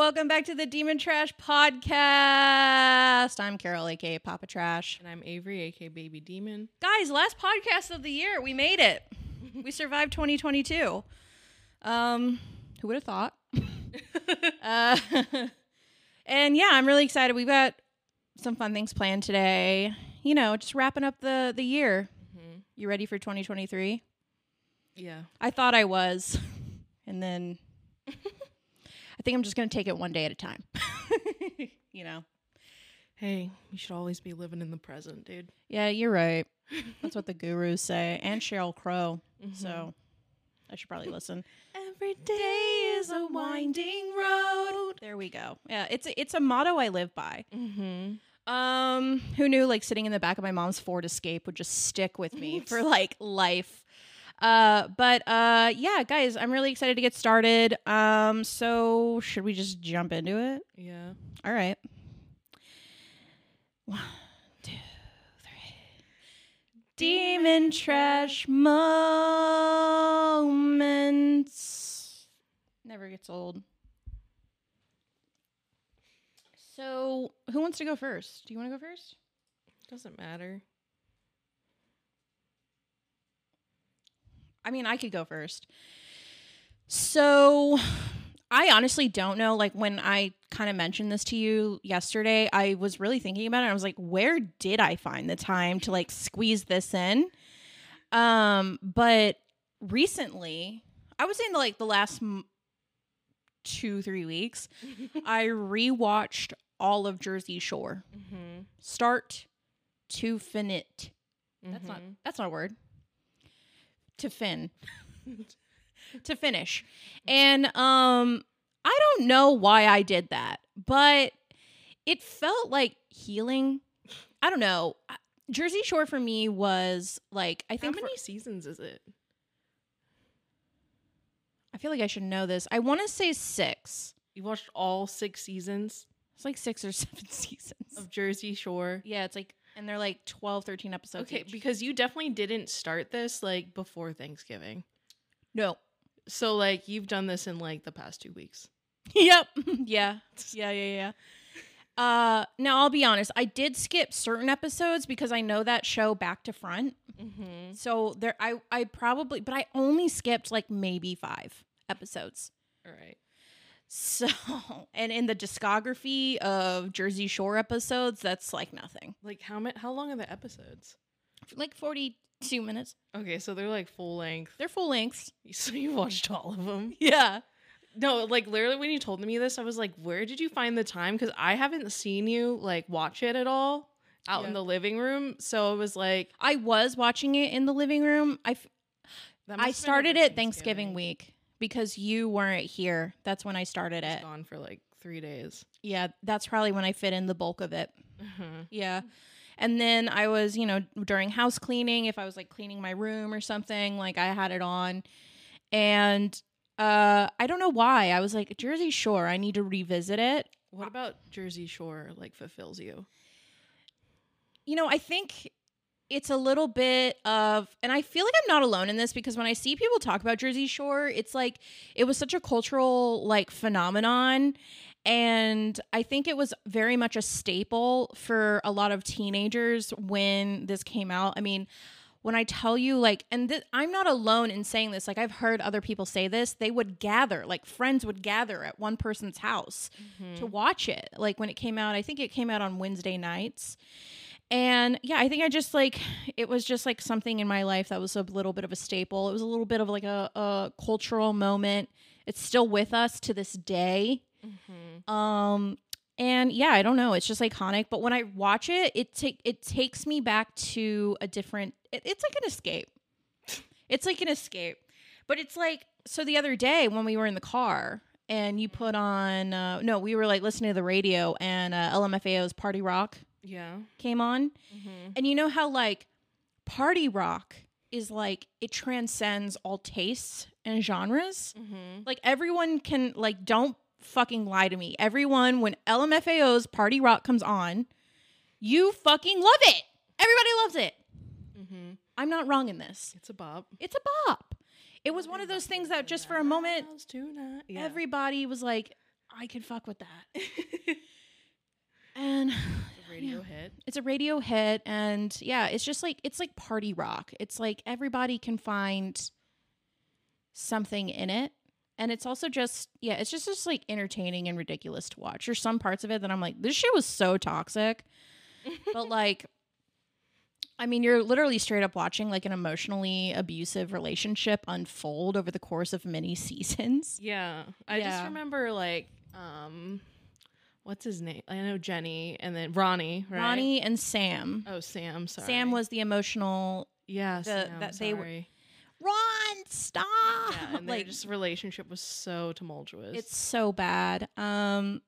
Welcome back to the Demon Trash Podcast. I'm Carol, aka Papa Trash. And I'm Avery, aka Baby Demon. Guys, last podcast of the year. We made it. we survived 2022. Um, who would have thought? uh, and yeah, I'm really excited. We've got some fun things planned today. You know, just wrapping up the the year. You ready for 2023? Yeah. I thought I was, and then I think I'm just gonna take it one day at a time. you know. Hey, you should always be living in the present, dude. Yeah, you're right. That's what the gurus say, and Sheryl Crow. Mm-hmm. So I should probably listen. Every day is a winding road. There we go. Yeah, it's a, it's a motto I live by. Mm-hmm. Um, who knew like sitting in the back of my mom's Ford Escape would just stick with me for like life. Uh, but uh, yeah, guys, I'm really excited to get started. Um, so should we just jump into it? Yeah. All right. One, two, three. Demon trash moments. Never gets old. So, who wants to go first? Do you want to go first? Doesn't matter. I mean, I could go first. So, I honestly don't know. Like, when I kind of mentioned this to you yesterday, I was really thinking about it. I was like, where did I find the time to like squeeze this in? Um, but recently, I was say in the, like the last m- two, three weeks, I rewatched all of Jersey Shore, Mm-hmm. start to finit. That's not that's not a word. To fin. to finish. And um I don't know why I did that, but it felt like healing. I don't know. Jersey Shore for me was like I think How many for- seasons is it? I feel like I should know this. I want to say 6. You watched all six seasons It's like 6 or 7 seasons. of Jersey Shore. yeah, it's like and they're like 12 13 episodes Okay, each. because you definitely didn't start this like before Thanksgiving. no. So like you've done this in like the past two weeks. Yep. yeah. Yeah, yeah, yeah. Uh now I'll be honest, I did skip certain episodes because I know that show back to front. Mm-hmm. So there I I probably but I only skipped like maybe 5 episodes. All right. So, and in the discography of Jersey Shore episodes, that's like nothing. Like how many? How long are the episodes? Like 42 minutes. Okay, so they're like full length. They're full lengths. So you watched all of them? Yeah. No, like literally when you told me this, I was like, "Where did you find the time?" Because I haven't seen you like watch it at all out in the living room. So it was like I was watching it in the living room. I f- I must have been started it Thanksgiving week because you weren't here. That's when I started it. gone for like three days. Yeah, that's probably when I fit in the bulk of it. Mhm. Yeah. And then I was, you know, during house cleaning, if I was like cleaning my room or something, like I had it on. And uh I don't know why. I was like, Jersey Shore, I need to revisit it. What about Jersey Shore? Like fulfills you? You know, I think it's a little bit of and I feel like I'm not alone in this because when I see people talk about Jersey Shore, it's like it was such a cultural like phenomenon and I think it was very much a staple for a lot of teenagers when this came out. I mean, when I tell you like and th- I'm not alone in saying this. Like I've heard other people say this. They would gather, like friends would gather at one person's house mm-hmm. to watch it. Like when it came out, I think it came out on Wednesday nights. And yeah, I think I just like it was just like something in my life that was a little bit of a staple. It was a little bit of like a, a cultural moment. It's still with us to this day. Um and yeah, I don't know. It's just iconic. But when I watch it, it take it takes me back to a different. It, it's like an escape. It's like an escape. But it's like so. The other day when we were in the car and you put on uh, no, we were like listening to the radio and uh, LMFAO's Party Rock Yeah. came on, Mm-hmm. and you know how like party rock is like it transcends all tastes and genres. Mm-hmm. Like everyone can like don't fucking lie to me. Everyone when LMFAO's Party Rock comes on, you fucking love it. Everybody loves it. Mm-hmm. I'm not wrong in this. It's a bop. It's a bop. It was one of those things that just for a moment Yeah. everybody was like I could fuck with that. And Radio yeah. hit. it's a radio hit and yeah, it's just like it's like party rock. It's like everybody can find something in it. And it's also just yeah, it's just just like entertaining and ridiculous to watch. There's some parts of it that I'm like, this shit was so toxic. but like I mean, you're literally straight up watching like an emotionally abusive relationship unfold over the course of many seasons. Yeah. I just remember like um what's his name? I know Jenny and then Ronnie, right? Ronnie and Sam. Oh, Sam, sorry. Sam was the emotional yeah, the- Sam, that they were- Ron, stop. Yeah, and their like just relationship was so tumultuous. it's so bad. Um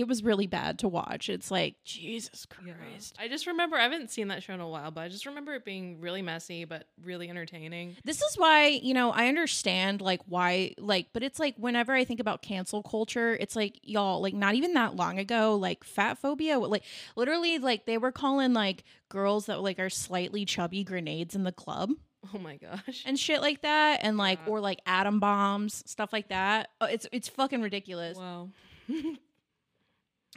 it was really bad to watch. It's like Jesus Yeah. Christ. I just remember I haven't seen that show in a while, but I just remember it being really messy but really entertaining. This is why, you know, I understand like why like but it's like whenever I think about cancel culture, it's like y'all like not even that long ago like fat phobia like literally like they were calling like girls that like are slightly chubby grenades in the club Oh my gosh. and shit like that and like Yeah. or like atom bombs, stuff like that. Oh, it's it's fucking ridiculous. Wow.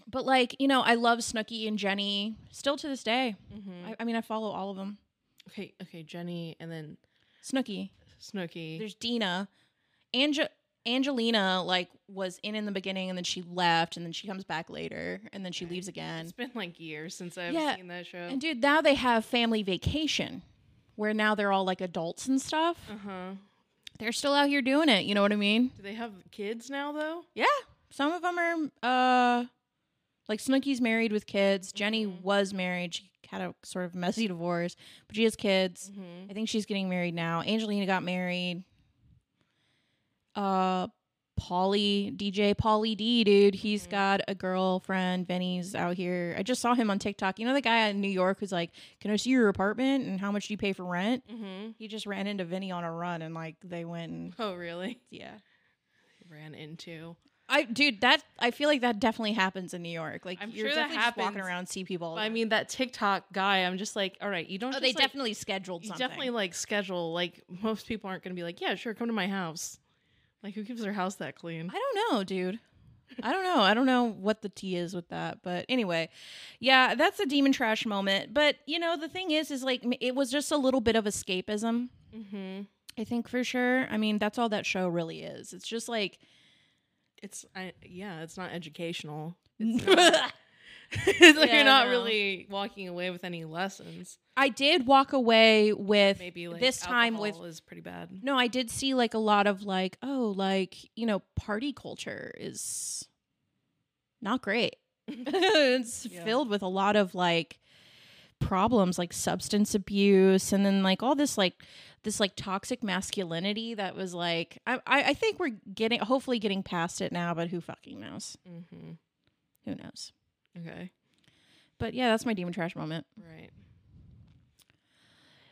But like, you know, I love Snooki and Jenny still to this day. Mhm. I, I mean, I follow all of them. Okay, okay, Jenny and then Snooki. Snooki. There's Dina. Ange- Angelina like was in in the beginning and then she left and then she comes back later and then she Okay. leaves again. it's been like years since I've Yeah, seen that show. And dude, now they have family vacation where now they're all like adults and stuff. uh-huh. They're still out here doing it, you know what I mean? Do they have kids now though? Yeah. Some of them are uh like Snooki's married with kids. Jenny Mhm. was married. She had a sort of messy divorce, but she has kids. Mm-hmm. I think she's getting married now. Angelina got married. Uh Pauly, DJ Pauly D, dude. He's Mhm. got a girlfriend. Vinny's out here. I just saw him on TikTok. You know the guy in New York who's like, Can I see your apartment and how much do you pay for rent? Mm-hmm. He just ran into Vinny on a run and like they went and Oh really? yeah. Ran into. I dude, that I feel like that definitely happens in New York. Like I'm you're sure that definitely just walking happens. around see people. I mean that TikTok guy. I'm just like, all right, you don't. oh, just, they like, definitely scheduled You something. definitely like schedule. Like most people aren't going to be like, yeah, sure, come to my house. Like who keeps their house that clean? I don't know, dude. I don't know. I don't know what the tea is with that, but anyway, yeah, that's a demon trash moment. But you know, the thing is, is like it was just a little bit of escapism. Mm-hmm. I think for sure. I mean, that's all that show really is. It's just like It's I, yeah, it's not educational. It's not, it's like Yeah, you're not no. really walking away with any lessons. I did walk away with Maybe like this time with is pretty bad. no, I did see like a lot of like oh, like you know, party culture is not great. it's Yeah. filled with a lot of like problems like substance abuse and then like all this like this like toxic masculinity that was like I, I think we're getting hopefully getting past it now, but who fucking knows? Mm-hmm. Who knows? Okay, But yeah, that's my demon trash moment. right.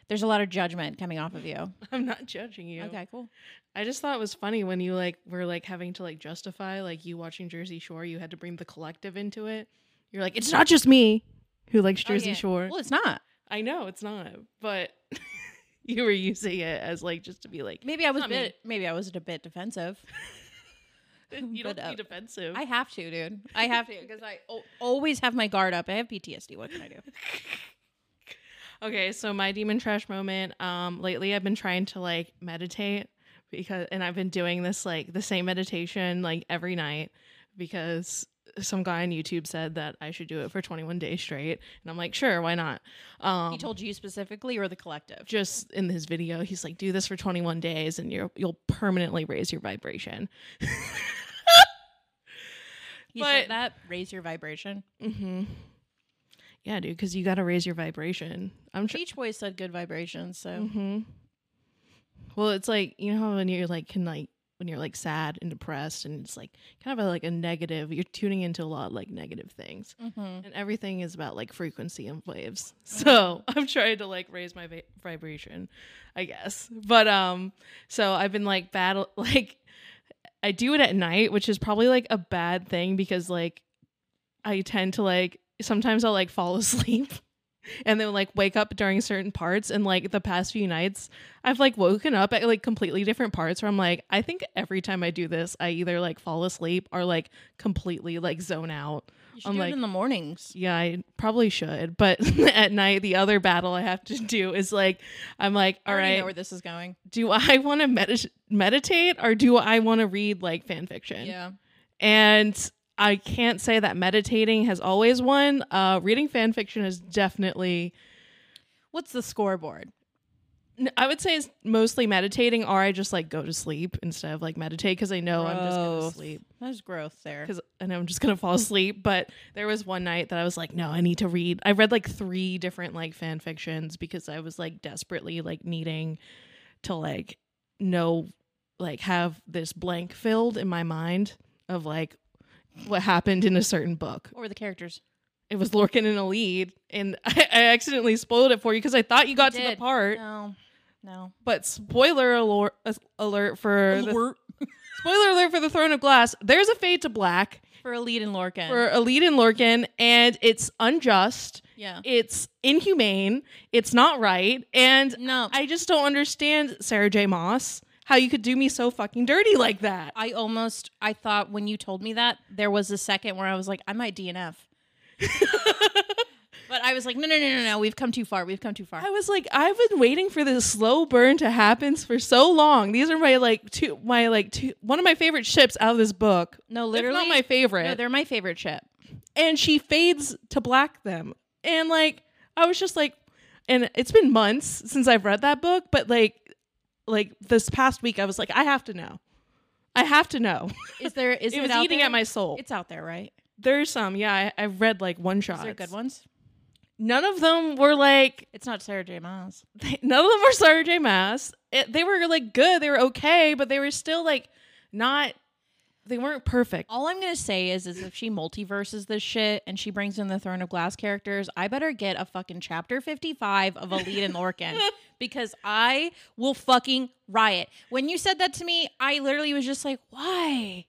There's a lot of judgment coming off of you. I'm not judging you. Okay, cool. I just thought it was funny when you like were like having to like justify like you watching Jersey Shore. You had to bring the collective into it. You're like, it's not just me who likes Oh, Jersey yeah. Shore. Well, it's not. I know it's not, but you were using it as like just to be like, Maybe I was a Not me. bit maybe I was a bit defensive. you don't But, uh, be defensive. I have to, dude. I have to because I o- always have my guard up. I have PTSD. What can I do? Okay, so my demon trash moment. Um, lately I've been trying to like meditate because, and I've been doing this like the same meditation like every night because some guy on YouTube said that I should do it for 21 days straight, and I'm like, sure, why not? Um, He told you specifically or the collective? just in his video, he's like, do this for 21 days, and you'll you'll permanently raise your vibration. He but- said that raise your vibration. mm-hmm. Yeah, dude, because you got to raise your vibration. I'm tr- Beach Boys said good vibrations, so Mm-hmm. Well, it's like you know how when you're like can like when you're like sad and depressed and it's like kind of a, like a negative. You're tuning into a lot of like negative things, Mhm. and everything is about like frequency and waves. So I'm trying to like raise my va- vibration, I guess. But um, so I've been like battle like I do it at night, which is probably like a bad thing because like I tend to like sometimes I'll like fall asleep and then like wake up during certain parts and like the past few nights I've like woken up at like completely different parts where I'm like I think every time I do this I either like fall asleep or like completely like zone out. You should I'm do like- it in the mornings. Yeah, I probably should, but at night the other battle I have to do is like I'm like all right, know where this is going. do I want to medit- meditate or do I want to read like fan fiction? Yeah. and I can't say that meditating has always won. Uh, reading fan fiction is definitely, What's the scoreboard? I would say, it's mostly meditating, or I just like go to sleep instead of like meditate because I know I'm just gonna sleep There's growth there. because I know I'm just gonna fall asleep. But there was one night that I was like, no, I need to read. I read like three different like fan fictions because I was like desperately like needing to like know like have this blank filled in my mind of like what happened in a certain book. or the characters? it was Lorcan in Elide, and I, I accidentally spoiled it for you because I thought you got to the part. No. No. But spoiler alert, uh, alert for the, spoiler alert for the Throne of Glass. There's a fade to black For Elide and Lorcan. for a lead in Lorcan, and it's unjust. yeah. It's inhumane. It's not right, and No. I, I just don't understand Sarah J. Maas how you could do me so fucking dirty like that. I almost I thought when you told me that there was a second where I was like I might DNF. but I was like no no no no no we've come too far. We've come too far. I was like, I've been waiting for this slow burn to happen for so long. These are my like two, my like two, one of my favorite ships out of this book. no, Literally, not my favorite. No, they're my favorite ship. and she fades to black them, and like I was just like, and it's been months since I've read that book, but like, like this past week, I was like, I have to know, I have to know. Is there is it it, was out eating there? at my soul. It's out there, right? There's some, yeah. I, I've read like one shot. There good ones? None of them were like It's not Sarah J. Maas. they, none of them were Sarah J. Maas. It, they were like good. They were okay, but they were still like not. They weren't perfect. All I'm gonna say is, is if she multiverses this shit and she brings in the Throne of Glass characters, I better get a fucking chapter 55 of Elide and Lorcan because I will fucking riot. When you said that to me, I literally was just like, why?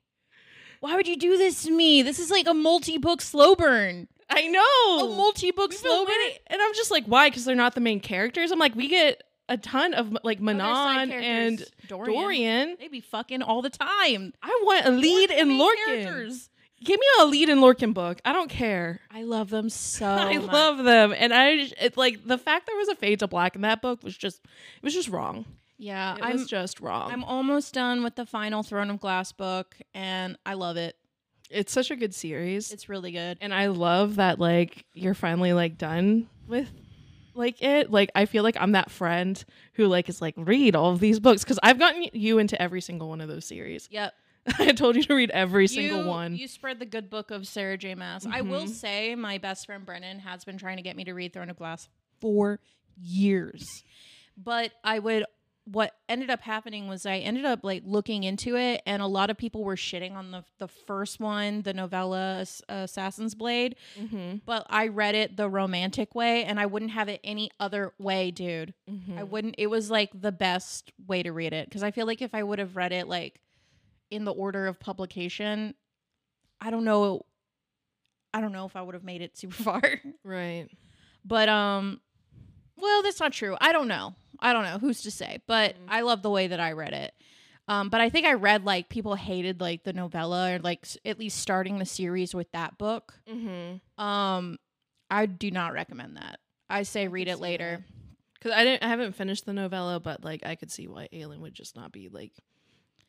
Why would you do this to me? This is like a multi-book slow burn. I know. A multi-book slow burn. and I'm just like, why? Because they're not the main characters. I'm like, we get a ton of like Manon and. Dorian. Dorian. They be fucking all the time. I want Elide in Lorcan. characters? Give me Elide in Lorcan book. I don't care. I love them so I much. love them, and I it's like the fact there was a fade to black in that book was just it was just wrong. Yeah, It I'm was just wrong. I'm almost done with the final Throne of Glass book, and I love it. it's such a good series. It's really good. and I love that like you're finally like done with like it. Like I feel like I'm that friend who like is like read all of these books because I've gotten you into every single one of those series. Yep. I told you to read every single you, one. You spread the good book of Sarah J. Maas. I will Mhm. say my best friend Brennan has been trying to get me to read Throne of Glass for years. But I would what ended up happening was I ended up like looking into it and a lot of people were shitting on the the first one, the novella Ass- Assassin's Blade, mm-hmm. but I read it the romantic way and I wouldn't have it any other way, dude. Mm-hmm. I wouldn't. It was like the best way to read it because I feel like if I would have read it like in the order of publication, I don't know. I don't know if I would have made it super far. right. but um, well, that's not true. I don't know. I don't know who's to say. But Mhm. I love the way that I read it. Um, but I think I read like people hated like the novella or like s- at least starting the series with that book. Mm-hmm. Um, I do not recommend that. I say read it later. Because I didn't, I haven't finished the novella, but like I could see why Aelin would just not be like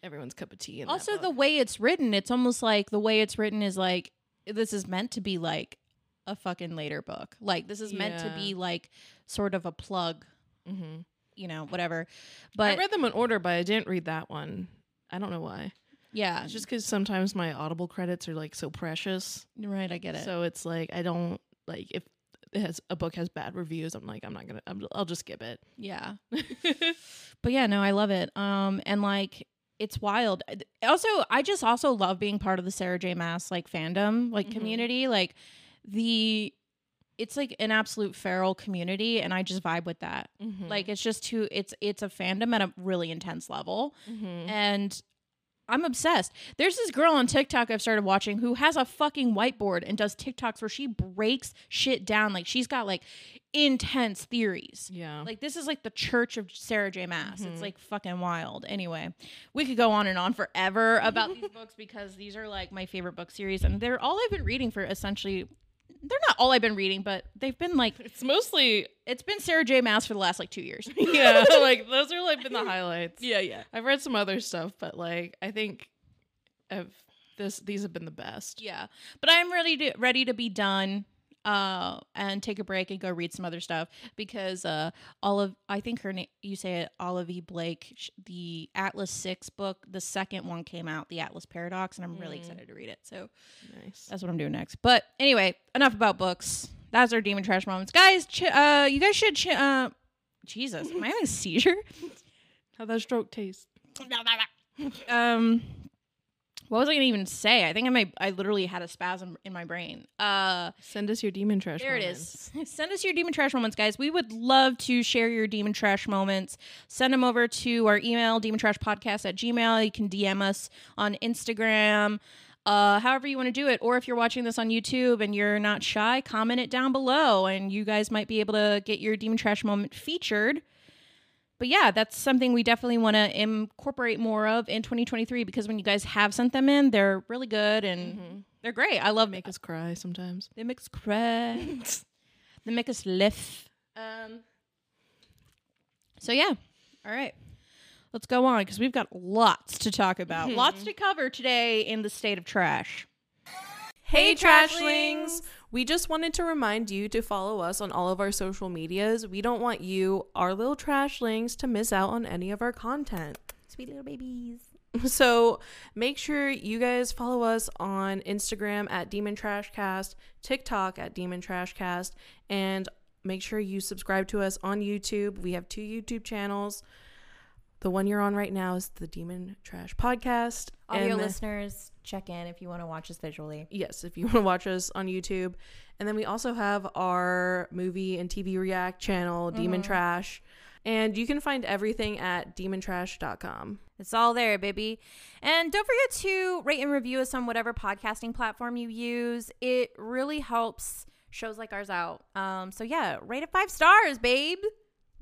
everyone's cup of tea. In that also the book. way it's written it's almost like the way it's written is like this is meant to be like a fucking later book like this is meant to Yeah. be like sort of a plug Mm-hmm. you know whatever But I read them in order, but I didn't read that one. I don't know why. yeah It's just because sometimes my Audible credits are like so precious. right i get it So it's like I don't like if it has a book has bad reviews. I'm like I'm not gonna. I'm, I'll just skip it. yeah but yeah no i love it um and like it's wild also i just also love being part of the sarah j maas like fandom like Mhm. community like the it's like an absolute feral community and i just vibe with that Mm-hmm. like it's just too it's it's a fandom at a really intense level mm-hmm. and I'm obsessed. There's this girl on TikTok I've started watching who has a fucking whiteboard and does TikToks where she breaks shit down. Like she's got like intense theories. Yeah. Like this is like the church of Sarah J. Maas. Mhm. It's like fucking wild. Anyway, we could go on and on forever about these books because these are like my favorite book series and they're all I've been reading for essentially they're not all I've been reading, but they've been like it's mostly it's been Sarah J. Maas for the last like two years. yeah, like those are like been the highlights. yeah, yeah. I've read some other stuff, but like I think of this these have been the best. Yeah, but I'm ready to ready to be done uh and take a break and go read some other stuff because uh Olive I think her name you say it Olive E. Blake sh- the Atlas 6 book the second one came out the Atlas Paradox and I'm really Mm. excited to read it so Nice. that's what I'm doing next but anyway enough about books that's our demon trash moments guys ch- uh you guys should ch- uh Jesus am I having a seizure How that stroke taste? um what was I gonna even say? I think I might I literally had a spasm in my brain. Uh Send us your demon trash. There moments. it is. Send us your demon trash moments, guys. We would love to share your demon trash moments. Send them over to our email, demon trash podcast at gmail. You can DM us on Instagram. Uh, however you want to do it, or if you're watching this on YouTube and you're not shy, comment it down below, and you guys might be able to get your demon trash moment featured. But yeah, that's something we definitely want to incorporate more of in 2023 because when you guys have sent them in, they're really good and Mhm. they're great. I love Make us cry sometimes. they make us cry. they make us laugh. Um. So yeah, all right. Let's go on because we've got lots to talk about, lots to cover today in the state of trash. Hey, Trashlings! We just wanted to remind you to follow us on all of our social medias. We don't want you, our little Trashlings, to miss out on any of our content. Sweet little babies. So make sure you guys follow us on Instagram at Demon Trashcast, TikTok at Demon Trashcast, and make sure you subscribe to us on YouTube. We have two YouTube channels. The one you're on right now is the Demon Trash Podcast. Audio and listeners, check in if you want to watch us visually. Yes, if you want to watch us on YouTube. And then we also have our movie and TV react channel, Demon Trash. And you can find everything at demontrash.com. It's all there, baby. And don't forget to rate and review us on whatever podcasting platform you use. It really helps shows like ours out. Um, so yeah, rate it five stars, babe.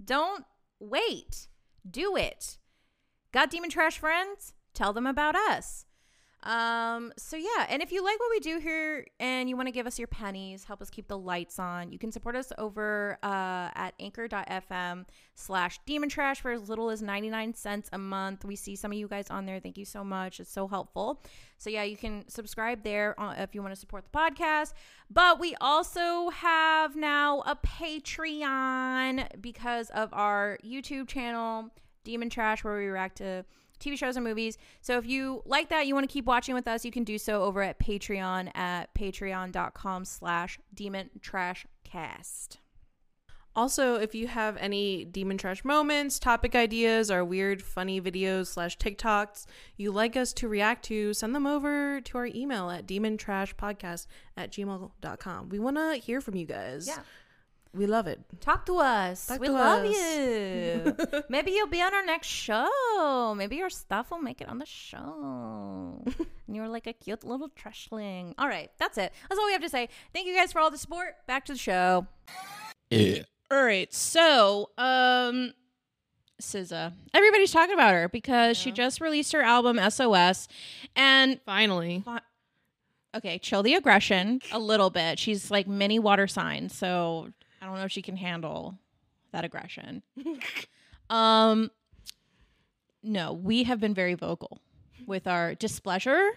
Don't wait. Do it. Got demon trash friends? Tell them about us. Um, so yeah, and if you like what we do here and you want to give us your pennies, help us keep the lights on, you can support us over uh, at anchor.fm slash demon trash for as little as 99 cents a month. We see some of you guys on there. Thank you so much. It's so helpful. So yeah, you can subscribe there if you want to support the podcast. But we also have now a Patreon because of our YouTube channel, Demon Trash, where we react to TV shows and movies. So if you like that, you want to keep watching with us, you can do so over at Patreon at patreon.com slash demon trash cast. Also, if you have any Demon Trash moments, topic ideas, or weird, funny videos slash TikToks you like us to react to, send them over to our email at demontrashpodcast at gmail.com. We want to hear from you guys. Yeah. We love it. Talk to us. Talk we to love us. you. Maybe you'll be on our next show. Maybe your stuff will make it on the show. and you're like a cute little trashling. All right, that's it. That's all we have to say. Thank you guys for all the support. Back to the show. All right, so um, SZA. Everybody's talking about her because she just released her album SOS, and Finally. okay, chill the aggression a little bit. She's like mini water sign, so I don't know if she can handle that aggression. um, no, we have been very vocal with our displeasure.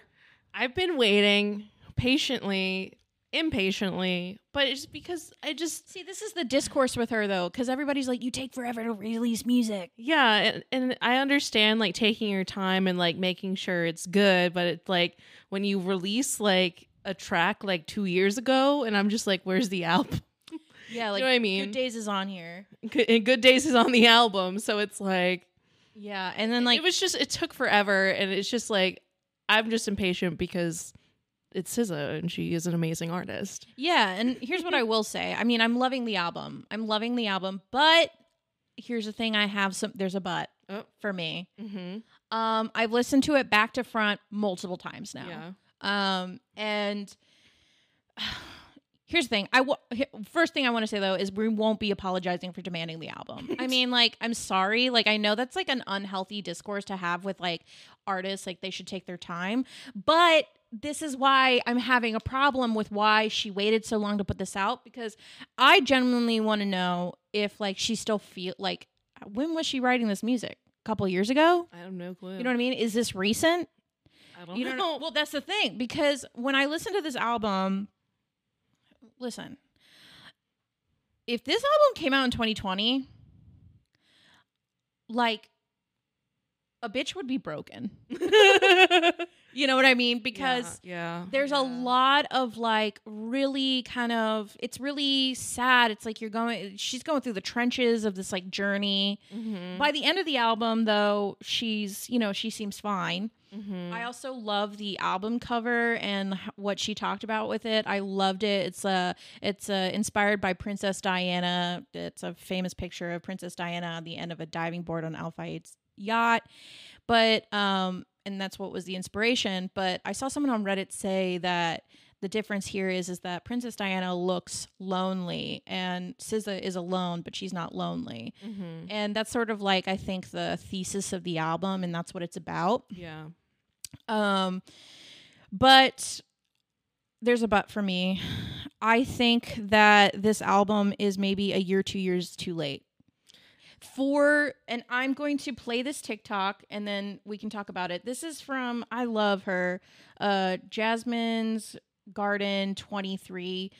I've been waiting patiently, impatiently, but it's because I just See, this is the discourse with her though, because everybody's like, "You take forever to release music." yeah, and, and I understand like taking your time and like making sure it's good, but it's like when you release like a track like 2 years ago and I'm just like where's the album? Yeah, like you know what I mean? Good Days is on here. Good- and Good Days is on the album, so it's like Yeah, and then like it was just it took forever and it's just like I'm just impatient because it's SZA and she is an amazing artist. Yeah, and here's what I will say. I mean, I'm loving the album. I'm loving the album, but here's the thing I have some there's a but Oh. for me. Mm-hmm. Um, I've listened to it back to front multiple times now. Yeah. Um, and here's the thing. I w- first thing I want to say though is we won't be apologizing for demanding the album. I mean, like, I'm sorry. Like, I know that's like an unhealthy discourse to have with like artists. Like, they should take their time, but this is why I'm having a problem with why she waited so long to put this out because I genuinely want to know if like she still feel like when was she writing this music? A couple years ago? I have no clue. You know what I mean? Is this recent? I don't You know. don't know. Well, that's the thing because when I listen to this album, listen, if this album came out in 2020, like a bitch would be broken. You know what I mean? Because yeah, yeah. there's a lot of like really kind of it's really sad. It's like you're going she's going through the trenches of this like journey. Mhm. By the end of the album though, she's, you know, she seems fine. Mhm. I also love the album cover and what she talked about with it. I loved it. It's uh it's uh, inspired by Princess Diana. It's a famous picture of Princess Diana on the end of a diving board on Al Fayed's yacht. But um and that's what was the inspiration, but I saw someone on Reddit say that the difference here is is that Princess Diana looks lonely and SZA is alone, but she's not lonely. Mhm. And that's sort of like I think the thesis of the album and that's what it's about. Yeah. Um, but there's a but for me. I think that this album is maybe a year, two years too late. For and I'm going to play this TikTok and then we can talk about it. This is from I love her, uh, Jasmine's Garden 23.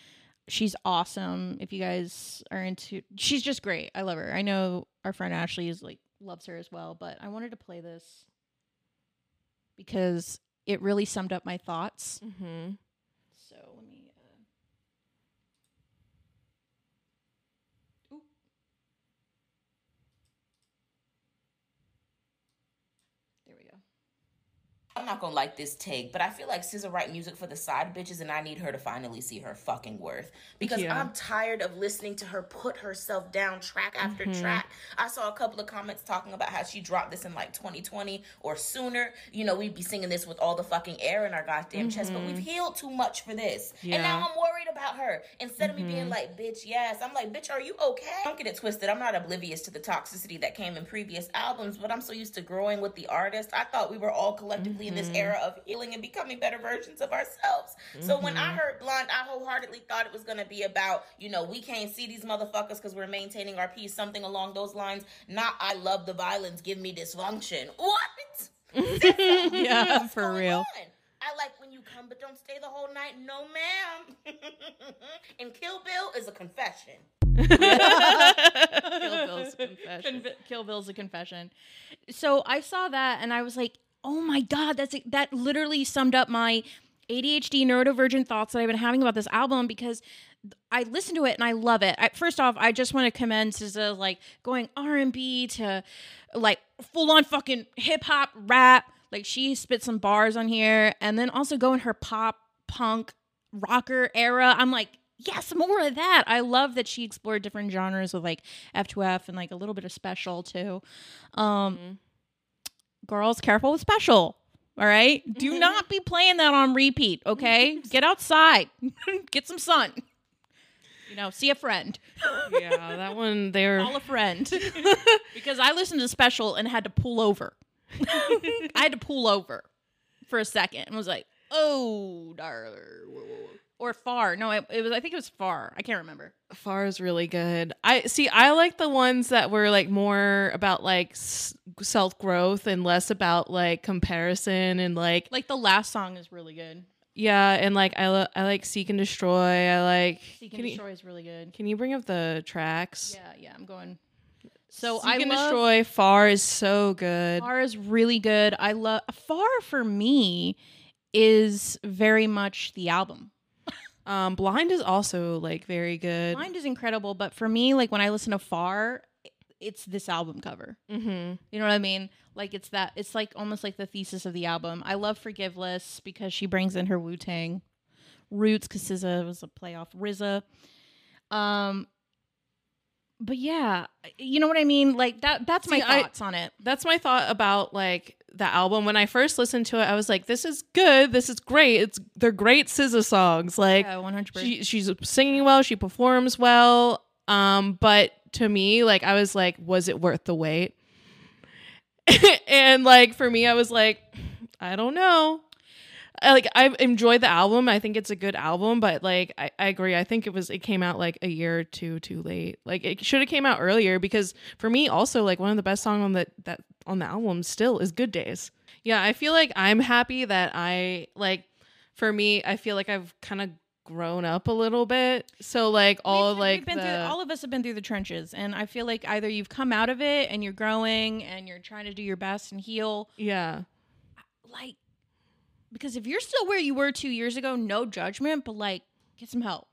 She's awesome. If you guys are into, she's just great. I love her. I know our friend Ashley is like loves her as well, but I wanted to play this because it really summed up my thoughts. Mm-hmm. So let me. Uh... Oop. There we go. I'm not gonna like this take, but I feel like SZA write music for the side bitches, and I need her to finally see her fucking worth because Yeah. I'm tired of listening to her put herself down track after mm-hmm. track. I saw a couple of comments talking about how she dropped this in like 2020 or sooner. You know, we'd be singing this with all the fucking air in our goddamn chest, but we've mm-hmm. healed too much for this, and now I'm worried about her. Instead of me being mm-hmm. like, "Bitch, yes," I'm like, "Bitch, are you okay?" Don't get it twisted. I'm not oblivious to the toxicity that came in previous albums, but I'm so used to growing with the artist. I thought we were all collectively in this mm-hmm. era of healing and becoming better versions of ourselves. So when I mm-hmm. heard Blonde, I wholeheartedly thought it was going to be about, you know, we can't see these motherfuckers because we're maintaining our peace, something along those lines. Not, I love the violence, give me dysfunction. What? Yeah, What's for real. on? I like when you come, but don't stay the whole night. No, ma'am. and Kill Bill is a confession. Kill Bill's confession. Kill Bill's a confession. So I saw that and I was like, oh my god, that's that literally summed up my ADHD neurodivergent thoughts that I've been having about this album because I listened to it and I love it. I, first off, I just want to commend SZA like going R and B to like full on fucking hip hop rap. Like she spit some bars on here, and then also going her pop punk rocker era. I'm like, yes, more of that. I love that she explored different genres with like F2F and like a little bit of special too. Um, Girls, careful with special. All right. Do mm-hmm. not be playing that on repeat. Okay. Get outside. Get some sun. You know, see a friend. yeah, that one there. Call a friend. because I listened to special and had to pull over. I had to pull over for a second and was like, oh, darling. Or far. No, it, it was, I think it was far. I can't remember. Far is really good. I see. I like the ones that were like more about like s- self growth and less about like comparison and like Like the last song is really good. yeah and like I lo- I like seek and destroy. I like. Seek and you- Destroy is really good. Can you bring up the tracks? Yeah, yeah, I'm going. So Seek I and love destroy. Far is so good. Far is really good. I love Far for me is very much the album. Um, Blind is also like very good. Blind is incredible, but for me, like when I listen to Far, it's this album cover. Mm-hmm. You know what I mean? Like it's that. It's like almost like the thesis of the album. I love Forgiveless because she brings in her Wu Tang roots. Because SZA was a playoff RZA. Um, but yeah, you know what I mean. Like that. That's my See, I- thoughts on it. That's my thought about like the album when I first listened to it, I was like, "This is good. This is great. It's they're great SZA songs. Like Yeah, one hundred percent. she she's singing well, she performs well. Um, but to me, like I was like, was it worth the wait? and like for me, I was like, I don't know. I, like I've enjoyed the album. I think it's a good album, but like I, I agree. I think it was it came out like a year or two too late. Like it should have came out earlier because for me also like one of the best song on the that on the album still is Good Days. Yeah, I feel like I'm happy that I like for me, I feel like I've kind of grown up a little bit. So like all We've- like we've been the, through, all of us have been through the trenches, and I feel like either you've come out of it and you're growing and you're trying to do your best and heal, yeah. like because if you're still where you were two years ago, no judgment, but like get some help,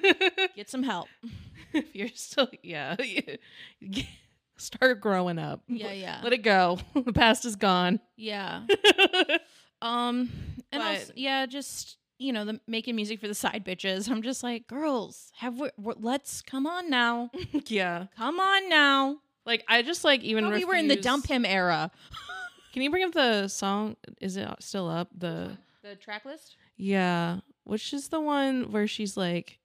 get some help. if you're still yeah, start growing up. Yeah, yeah, Let it go. the past is gone. yeah. Um, and also, yeah, just you know, the making music for the side bitches. I'm just like, girls, have we? Let's come on now, yeah. come on now. Like I just like even Thought we were in the dump him era. Can you bring up the song? Is it still up? The The track list. yeah, which is the one where she's like,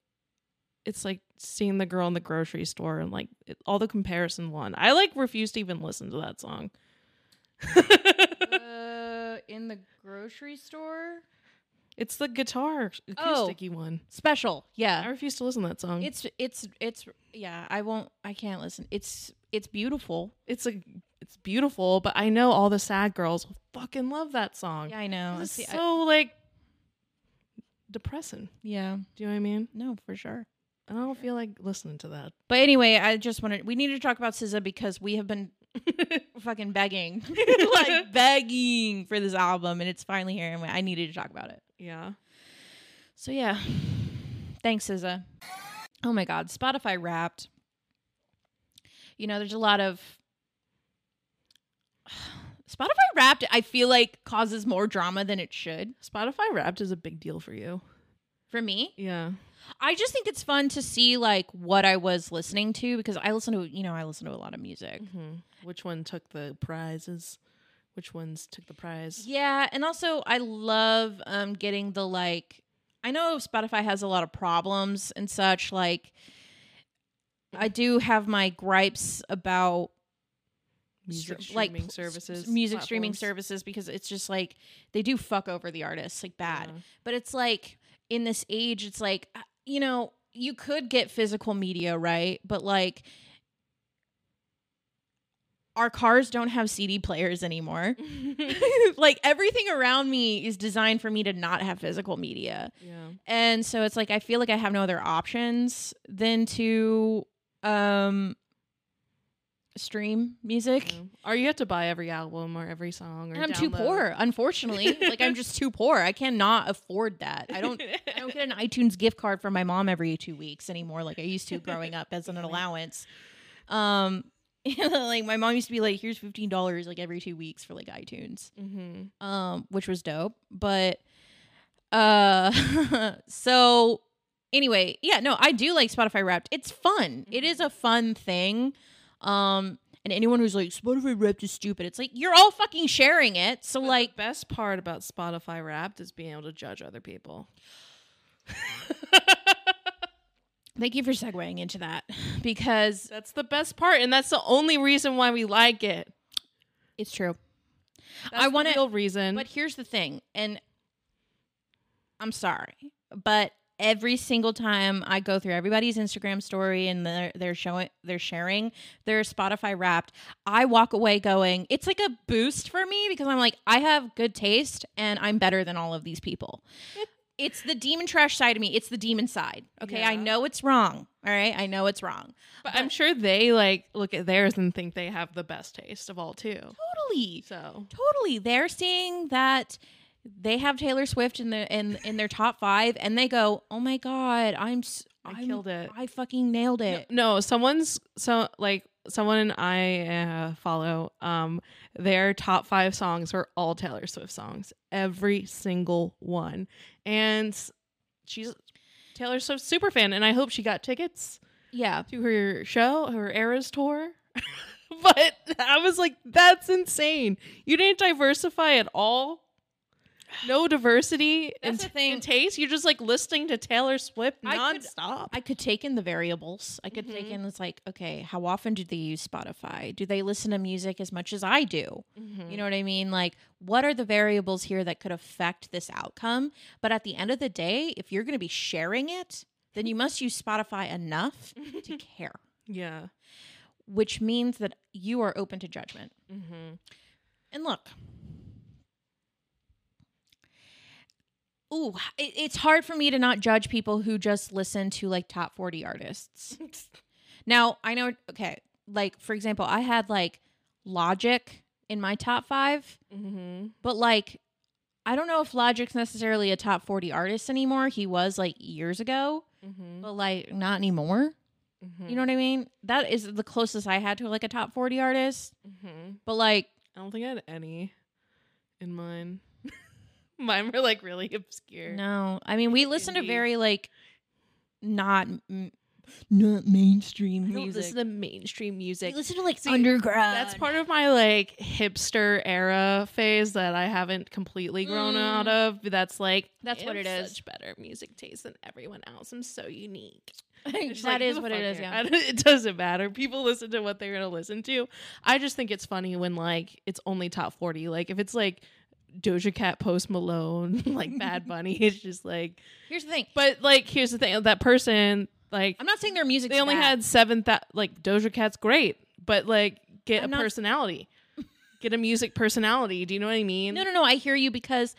it's like seeing the girl in the grocery store and like it, all the comparison one. I like refuse to even listen to that song. uh, in the grocery store. it's the guitar Oh. acousticy one. Special, Yeah. I refuse to listen to that song. It's it's it's yeah. I won't. I can't listen. It's it's beautiful. it's a it's beautiful, but I know all the sad girls will fucking love that song. Yeah, I know. it's See, I- so like depressing. yeah, Do you know what I mean? no, for sure. I don't feel like listening to that. But anyway, I just wanted. We need to talk about SZA because we have been fucking begging, like begging for this album, and it's finally here, and I needed to talk about it. yeah. So yeah, thanks, SZA. Oh my God, Spotify Wrapped. You know, there's a lot of Spotify Wrapped. I feel like causes more drama than it should Spotify Wrapped is a big deal for you. for me. Yeah. I just think it's fun to see like what I was listening to because I listen to you know I listen to a lot of music. hmm Which one took the prizes? Which ones took the prize? Yeah, and also I love um getting the like I know Spotify has a lot of problems and such like I do have my gripes about Music str- like streaming pl- services, music streaming services because it's just like they do fuck over the artists like bad. Yeah. But it's like in this age it's like you know, you could get physical media, right? But like our cars don't have CD players anymore. like everything around me is designed for me to not have physical media. yeah. And so it's like I feel like I have no other options than to um stream music. Yeah. Or you have to buy every album or every song or And I'm too poor, unfortunately. like I'm just too poor. I cannot afford that. I don't I don't get an iTunes gift card from my mom every 2 weeks anymore like I used to growing up as an allowance. Um like my mom used to be like here's $15 like every 2 weeks for like iTunes. Mhm. um, which was dope. But uh, so anyway, yeah, no, I do like Spotify Wrapped. It's fun. It is a fun thing. Um, and anyone who's like Spotify Wrapped is stupid, it's like you're all fucking sharing it. So But like, the best part about Spotify Wrapped is being able to judge other people. thank you for segueing into that because That's the best part, and that's the only reason why we like it. it's true. That's I wanna- real reason. But here's the thing, and I'm sorry, but every single time I go through everybody's Instagram story and they're they're showing they're sharing their Spotify wrapped, I walk away going, it's like a boost for me because I'm like, I have good taste and I'm better than all of these people. It's the demon trash side of me. It's the demon side. Okay. I know it's wrong. All right. I know it's wrong. But I'm sure they like look at theirs and think they have the best taste of all too. Totally. So Totally. They're seeing that they have Taylor Swift in the in in their top 5 and they go, "Oh my god, I'm s- I I'm- killed it. I fucking nailed it." no, someone's so like someone I uh, follow. Um, their top five songs were all Taylor Swift songs, every single one, and she's Taylor Swift super fan, and I hope she got tickets Yeah. to her show, her Eras tour. but I was like, that's insane. You didn't diversify at all. No diversity in, That's the thing. in taste. You're just like listening to Taylor Swift I could- nonstop. I could take in the variables. I could take in it's like, okay, how often do they use Spotify? Do they listen to music as much as I do? You know what I mean? Like, what are the variables here that could affect this outcome? But at the end of the day, if you're going to be sharing it, then you must use Spotify enough to care, yeah. which means that you are open to judgment. Mm-hmm. And look, ooh, it, it's hard for me to not judge people who just listen to like top 40 artists. now, I know, okay, like for example, I had like Logic in my top five, Mm-hmm. but like, I don't know if Logic's necessarily a top 40 artist anymore. He was like years ago, Mm-hmm. but like not anymore. You know what I mean? That is the closest I had to like a top 40 artist. Mm-hmm. But like, I don't think I had any in mine. Mine were like really obscure. No, I mean we listen to very like not m- not mainstream I don't music. listen to mainstream we music. listen to like See, underground. That's part of my like hipster era phase that I haven't completely grown Mm. out of. But That's like That's I what have it is. Such better music taste than everyone else. I'm so unique. that It's like, is who the what it fuck is. cares? Yeah. Don't- it doesn't matter. People listen to what they're gonna listen to. I just think it's funny when like it's only top forty. Like if it's like Doja Cat, Post Malone, like Bad Bunny, it's just like. Here's the thing. But like, here's the thing: that person, like, I'm not saying their music. they only had seven. Like Doja Cat's great, but like, get I'm a not- personality, get a music personality. Do you know what I mean? No, no, no. I hear you because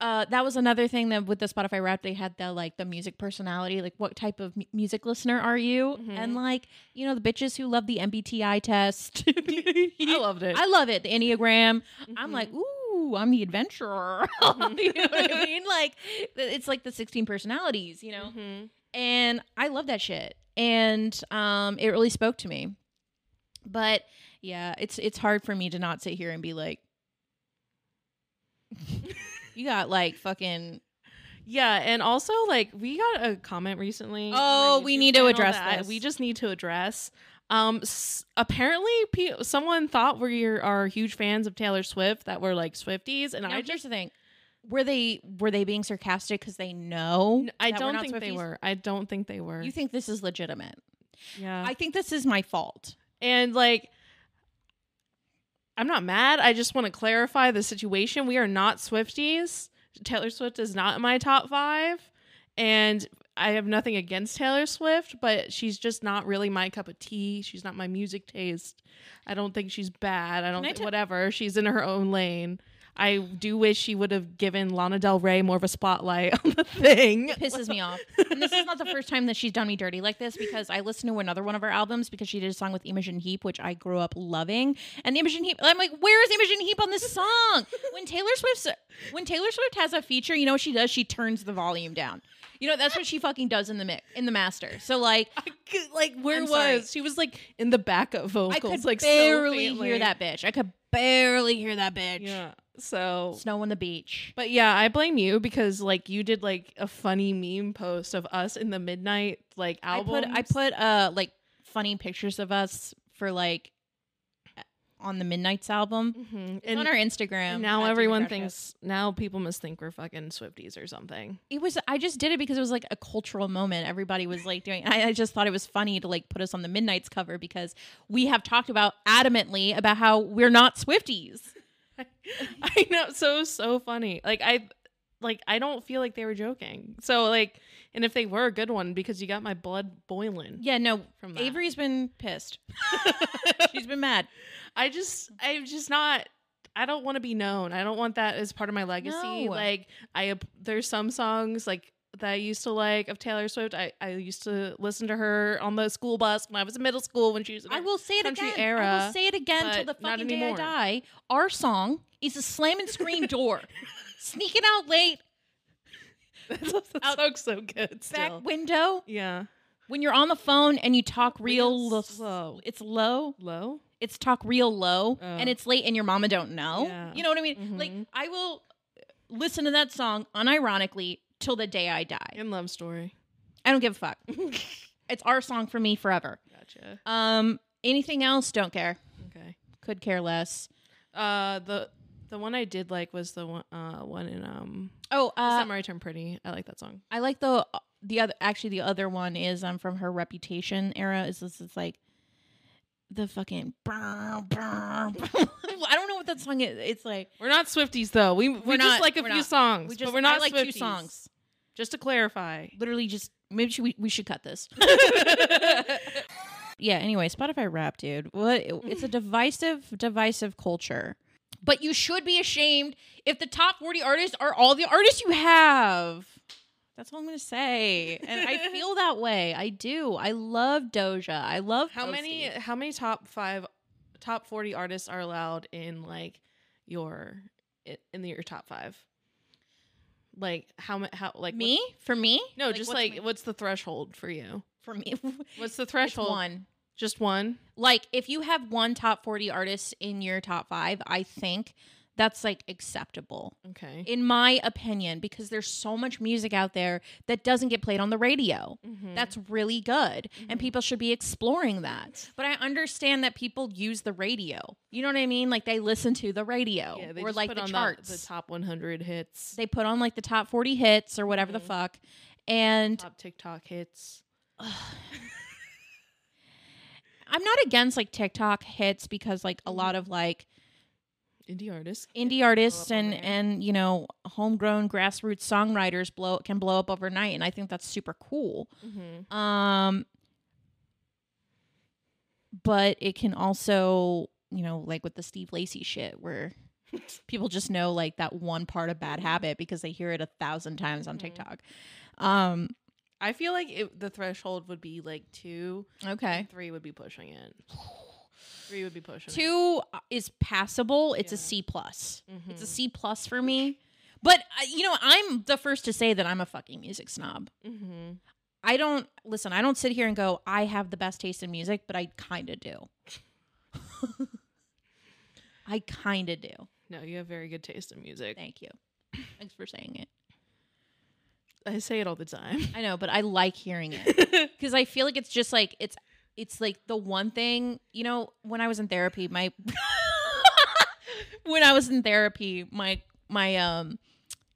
uh, that was another thing that with the Spotify Wrap they had the like the music personality, like what type of mu- music listener are you? Mm-hmm. And like you know the bitches who love the MBTI test. I loved it. I love it. The Enneagram. I'm Mhm. like, ooh, I'm the adventurer. you know what I mean? Like, it's like the 16 personalities, you know? Mhm. And I love that shit. And um, it really spoke to me. But yeah, it's it's hard for me to not sit here and be like, you got like fucking. Yeah, and also like we got a comment recently. Oh, we need to address that this. We just need to address. Um, s- apparently, pe- someone thought we are huge fans of Taylor Swift that we're like Swifties, and Now, I here's just the thing. Were they were they being sarcastic because they know? I that we're don't not think they Swifties? were. I don't think they were. You think this is legitimate? yeah, I think this is my fault. and like. I'm not mad. I just want to clarify the situation. We are not Swifties. Taylor Swift is not in my top five. And I have nothing against Taylor Swift, but she's just not really my cup of tea. She's not my music taste. I don't think she's bad. I don't Can think ta- whatever. She's in her own lane. I do wish she would have given Lana Del Rey more of a spotlight on the thing. pisses me off. And this is not the first time that she's done me dirty like this because I listened to another one of her albums because she did a song with Imogen Heap, which I grew up loving. And Imogen Heap, I'm like, where is Imogen Heap on this song? When Taylor Swift's when Taylor Swift has a feature, you know what she does? She turns the volume down. You know that's what she fucking does in the mix in the master. So like, could- like where I'm was sorry. she? Was like in the back backup vocals, I could like so barely faintly. hear that bitch. I could barely hear that bitch. Yeah. So Snow on the beach. But yeah, I blame you because like you did like a funny meme post of us in the midnight like album. I put I put uh like funny pictures of us for like on the Midnight's album. hmm and on our Instagram. now everyone thinks now people must think we're fucking Swifties or something. It was. I just did it because it was like a cultural moment. Everybody was like doing. I, I just thought it was funny to like put us on the Midnight's cover because we have talked about adamantly about how we're not Swifties. I know, so so funny. Like I like I don't feel like they were joking. So like and if they were a good one because you got my blood boiling. Yeah, no. From that. Avery's been pissed. She's been mad. I just I'm just not I don't want to be known. I don't want that as part of my legacy. No. Like I there's some songs like that I used to like of Taylor Swift. I, I used to listen to her on the school bus when I was in middle school when she was in I will say it country again. I will say it again till the fucking day I die. Our song is a slam and screen door, sneaking out late, that song's so good back window. yeah. When you're on the phone and you talk real, Real lo- slow. it's low. Low? It's talk real low, Oh. and it's late, and your mama don't know. Yeah. You know what I mean? Like Mhm. I will listen to that song unironically till the day I die. And love story. I don't give a fuck. it's our song for me forever. Gotcha. Um, anything else? Don't care. Okay. could care less. Uh, the the one I did like was the one uh one in um Oh, uh, Summer I Turn Pretty. I like that song. I like the the other. Actually, the other one is um from her Reputation era. Is this is like the fucking. I don't know what that song is. It's like We're not Swifties though. We we just not- like a few not. songs, we just. but we're not I like Swifties. two songs. Just to clarify. Literally, just maybe should we we should cut this. yeah. Anyway, Spotify rap, dude. What? It's a divisive, divisive culture. But you should be ashamed if the top forty artists are all the artists you have. That's all I'm gonna say. And I feel that way. I do. I love Doja. I love How many how many top five top forty artists are allowed in like your in the, your top five? Like how ma- how like me what's- for me? no, just what's like my- what's the threshold for you? for me. What's the threshold? one. Just one. like if you have one top 40 artist in your top five i think that's like acceptable Okay. in my opinion because there's so much music out there that doesn't get played on the radio Mhm. that's really good Mm-hmm. and people should be exploring that but i understand that people use the radio you know what i mean like they listen to the radio yeah, they or like put the on charts The, the top 100 hits, they put on like the top 40 hits or whatever the Mhm. fuck and top TikTok hits. i'm not against like tiktok hits because like a lot of like Indie artists. indie artists and and you know homegrown grassroots songwriters blow can blow up overnight and i think that's super cool Mm-hmm. um but it can also you know like with the steve lacy shit where people just know like that one part of bad habit because they hear it a thousand times on Mhm. tiktok um I feel like it, the threshold would be like two. okay Three would be pushing it. Three would be pushing. two is passable it's a Yeah. c plus It. it's a c plus for me but uh, you know i'm the first to say that i'm a fucking music snob Mm-hmm. I don't listen, I don't sit here and go, I have the best taste in music, but I kind of do. I kind of do. No, you have very good taste in music. Thank you. Thanks for saying it. I say it all the time. I know, but I like hearing it because I feel like it's just like it's it's like the one thing, you know, when I was in therapy, my when I was in therapy, my my um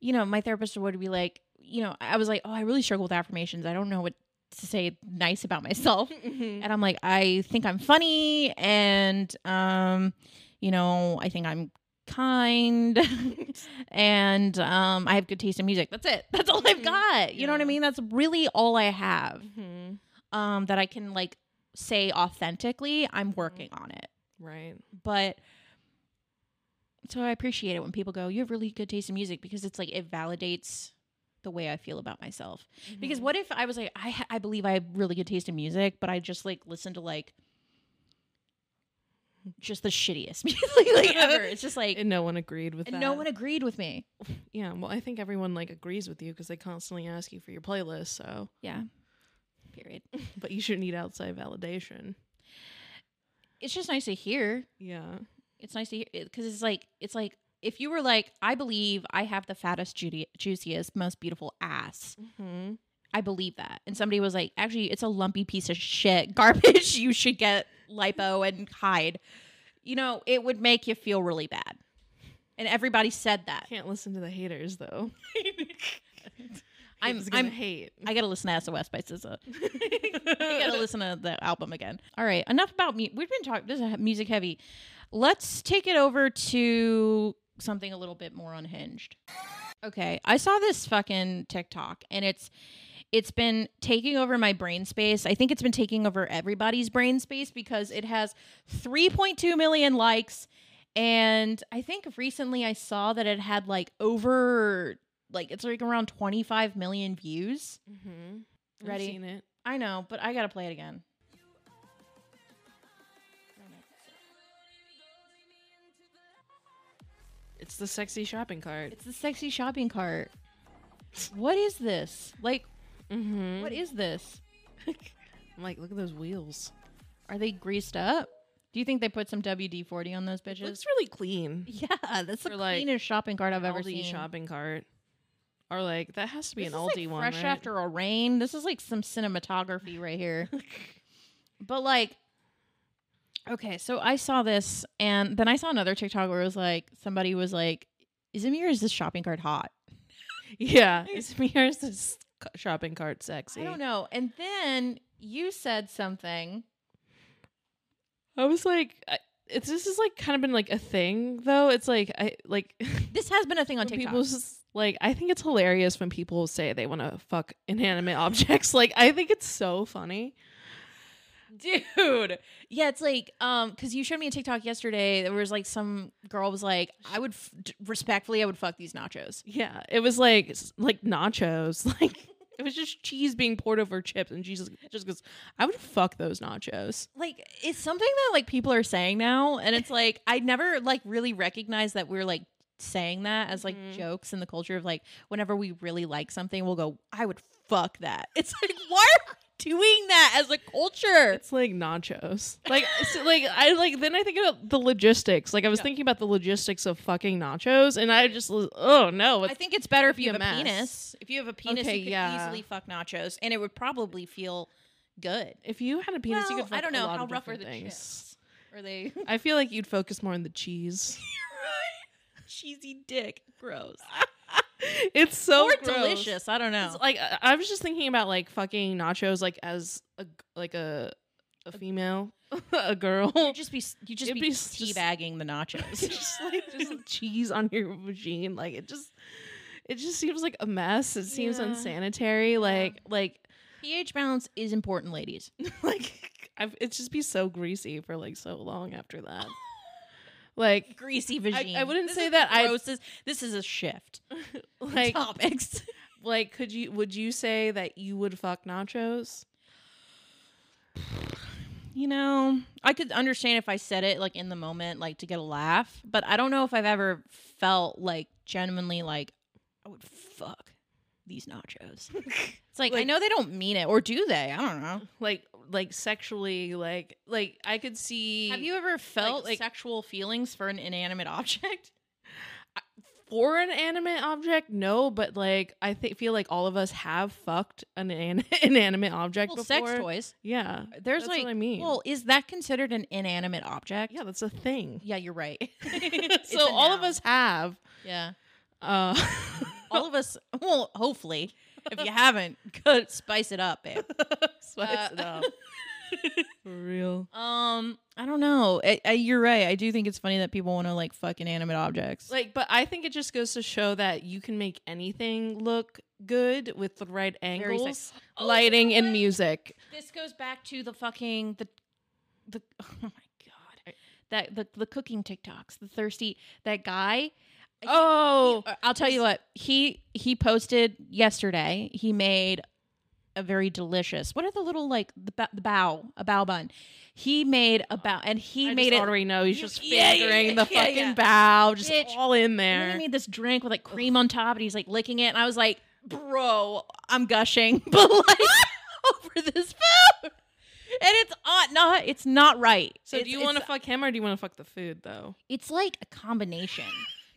you know, my therapist would be like, you know, I was like, "Oh, I really struggle with affirmations. I don't know what to say nice about myself." Mhm. and I'm like, I think I'm funny, and um, you know, I think I'm kind, and um, I have good taste in music. That's it. That's all I've Mhm. got. You know what I mean? That's really all I have. Mhm. Um, that I can like say authentically. I'm working on it, Right. but. So I appreciate it when people go, "You have really good taste in music," because it's like it validates the way I feel about myself. Because Mhm. what if I was like, I I believe I have really good taste in music, but I just like listen to like just the shittiest music like ever. It's just like and no one agreed with and that. no one agreed with me. yeah, well, I think everyone like agrees with you because they constantly ask you for your playlist. So, Yeah. Period. but you shouldn't need outside validation. It's just nice to hear. Yeah. It's nice to hear because it's like it's like if you were like, I believe I have the fattest, juicy, juiciest, most beautiful ass. Mm-hmm. I believe that. And somebody was like, actually, it's a lumpy piece of shit, garbage. you should get lipo and hide. You know, it would make you feel really bad. And everybody said that. Can't listen to the haters though. I'm- I'm- hate. I gotta listen to SOS by SZA. I gotta listen to the album again. All right, enough about me. We've been talking. This is music heavy. Let's take it over to something a little bit more unhinged. Okay, I saw this fucking TikTok, and it's it's been taking over my brain space. I think it's been taking over everybody's brain space because it has 3.2 million likes, and I think recently I saw that it had like over like it's like around 25 million views. Mm-hmm. Ready? I've seen it. I know, but I gotta play it again. It's the sexy shopping cart. It's the sexy shopping cart. What is this? Like, Mm-hmm. what is this? I'm like, look at those wheels. Are they greased up? Do you think they put some WD 40 on those It bitches? looks really clean. yeah, that's the For, like, cleanest shopping cart I've ever Aldi seen. shopping cart. Or like that has to be This an is, Aldi like, one, fresh right? after a rain. This is like some cinematography right here. but like, Okay, so I saw this, and then I saw another TikTok where it was like somebody was like, "Is it me or is this shopping cart hot?" Yeah, it's here's this shopping cart sexy. I don't know. And then you said something. I was like, I, it's this is like kind of been like a thing though. It's like I like This has been a thing on TikTok. people just like I think it's hilarious when people say they want to fuck inanimate objects. Like I think it's so funny. dude yeah it's like um because you showed me a tiktok yesterday there was like some girl was like i would f- respectfully i would fuck these nachos Yeah, it was like like nachos. Like it was just cheese being poured over chips, and Jesus just goes, "I would fuck those nachos." like it's something that like people are saying now and it's like i never like really recognized that we're like saying that as like Mhm. jokes in the culture of like whenever we really like something we'll go i would fuck that it's like why are we doing that as a culture It's like nachos. Like so, like I like then I think about the logistics. Like I was Yeah. thinking about the logistics of fucking nachos, and I just oh no, I think it's better if you have a mess. penis. If you have a penis, Okay, you could yeah. easily fuck nachos, and it would probably feel good. if you had a penis, you could. Fuck I don't a know lot how rough are the things. chips. Are they I feel like you'd focus more on the cheese. cheesy dick? Gross. it's so or gross. delicious. I don't know. It's like I- I was just thinking about like fucking nachos, like as a like a a female, a girl. you just be you just It'd be, be teabagging the nachos. just like just cheese on your machine, like it just it just seems like a mess. It seems Yeah. unsanitary. Like like pH balance is important, ladies. like I've, it just be so greasy for like so long after that. Like Greasy vagine. I wouldn't This say that I- gross. This, this is a shift. like Topics. like could you would you say that you would fuck nachos? You know, I could understand if I said it like in the moment, like to get a laugh, but I don't know if I've ever felt like genuinely like I would fuck these nachos. It's like, I know they don't mean it, or do they? I don't know. Like like sexually like like I could see Have you ever felt like- sexual feelings for an inanimate object? for an animate object no but like i th- feel like all of us have fucked an an- inanimate object Well, before sex toys. yeah There's That's like, what I mean. well, is that considered an inanimate object? yeah that's a thing Yeah, you're right. so all of us have yeah, uh all of us. Well, hopefully, if you haven't, good, spice it up, babe. spice Uh, it up for real Um, I don't know. I, I, you're right. I do think it's funny that people want to like fuck inanimate objects. like but i think it just goes to show that you can make anything look good with the right angles Oh, lighting and music this goes back to the fucking the the. Oh my god, that the the cooking TikToks, the thirsty that guy. Oh He- uh, I'll tell you what he he posted yesterday. He made a very delicious. What are the little like the, the bow a bow bun? He made a bow and he I made it. already know he's You- just yeah, yeah, fingering yeah, the yeah, fucking bow, just Bitch. all in there. he made this drink with like cream on top, and he's like licking it, and I was like, "Bro, I'm gushing," but like over this food, and it's uh, not, it's not right. So It's- do you want to fuck him or do you want to fuck the food though? It's like a combination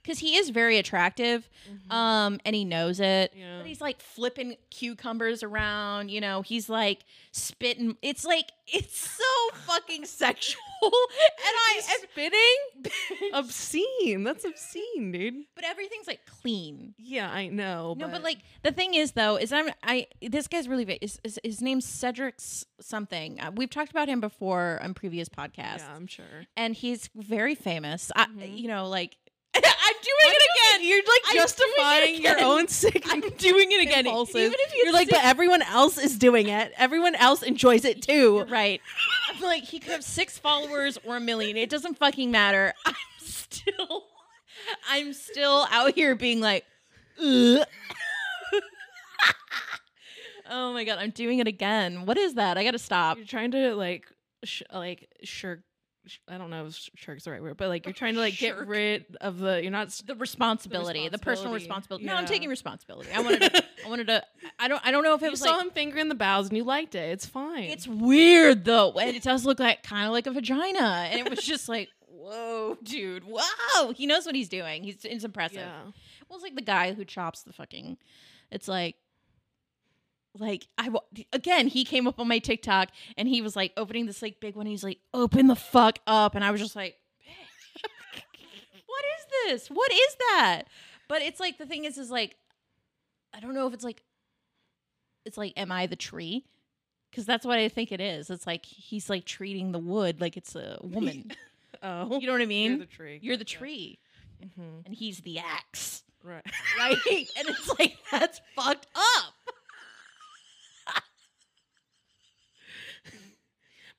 because he is very attractive, um, and he knows it. Yeah. But he's like flipping cucumbers around, you know. He's like spitting. It's like it's so fucking sexual, and I. Spitting? obscene. That's obscene, dude. but everything's like clean. Yeah, I know. No, but like the thing is though is I'm I this guy's really. Is, is, his name's Cedric something. Uh, we've talked about him before on previous podcasts, yeah, I'm sure. and he's very famous. I, Mhm. you know, like I'm doing it again. You're like I'm justifying your own sick. I'm doing it again. impulses. Even if you You're like, but everyone else is doing it. Everyone else enjoys it too. right. I'm like he could have six followers or a million. It doesn't fucking matter. I'm still, I'm still out here being like. Oh my god, I'm doing it again. What is that? I gotta stop. You're trying to like, sh- like shirk. I don't know if sh- shirk's the right word, but like you're trying to like get Shirk. rid of the. You're not. s- The responsibility, the, personal responsibility. responsibility. No, I'm taking responsibility. I wanted to. I wanted to. I don't. I don't know if it You was saw like. him fingering the bows and you liked it. It's fine. It's weird though, and it does look like kind of like a vagina, and it was just like, whoa, dude, wow, he knows what he's doing. He's it's impressive. yeah. Well, it's like the guy who chops the fucking. It's like, like I again he came up on my TikTok and he was like opening this like big one. He's like, "Open the fuck up," and I was just like, "What is this? What is that?" But it's like the thing is, is like, I don't know if it's like, it's like, am I the tree? Because that's what I think it is. It's like he's like treating the wood like it's a woman. Oh, you know what I mean? You're the tree. You're the tree, Mhm. and he's the axe, Right. right? and it's like that's fucked up.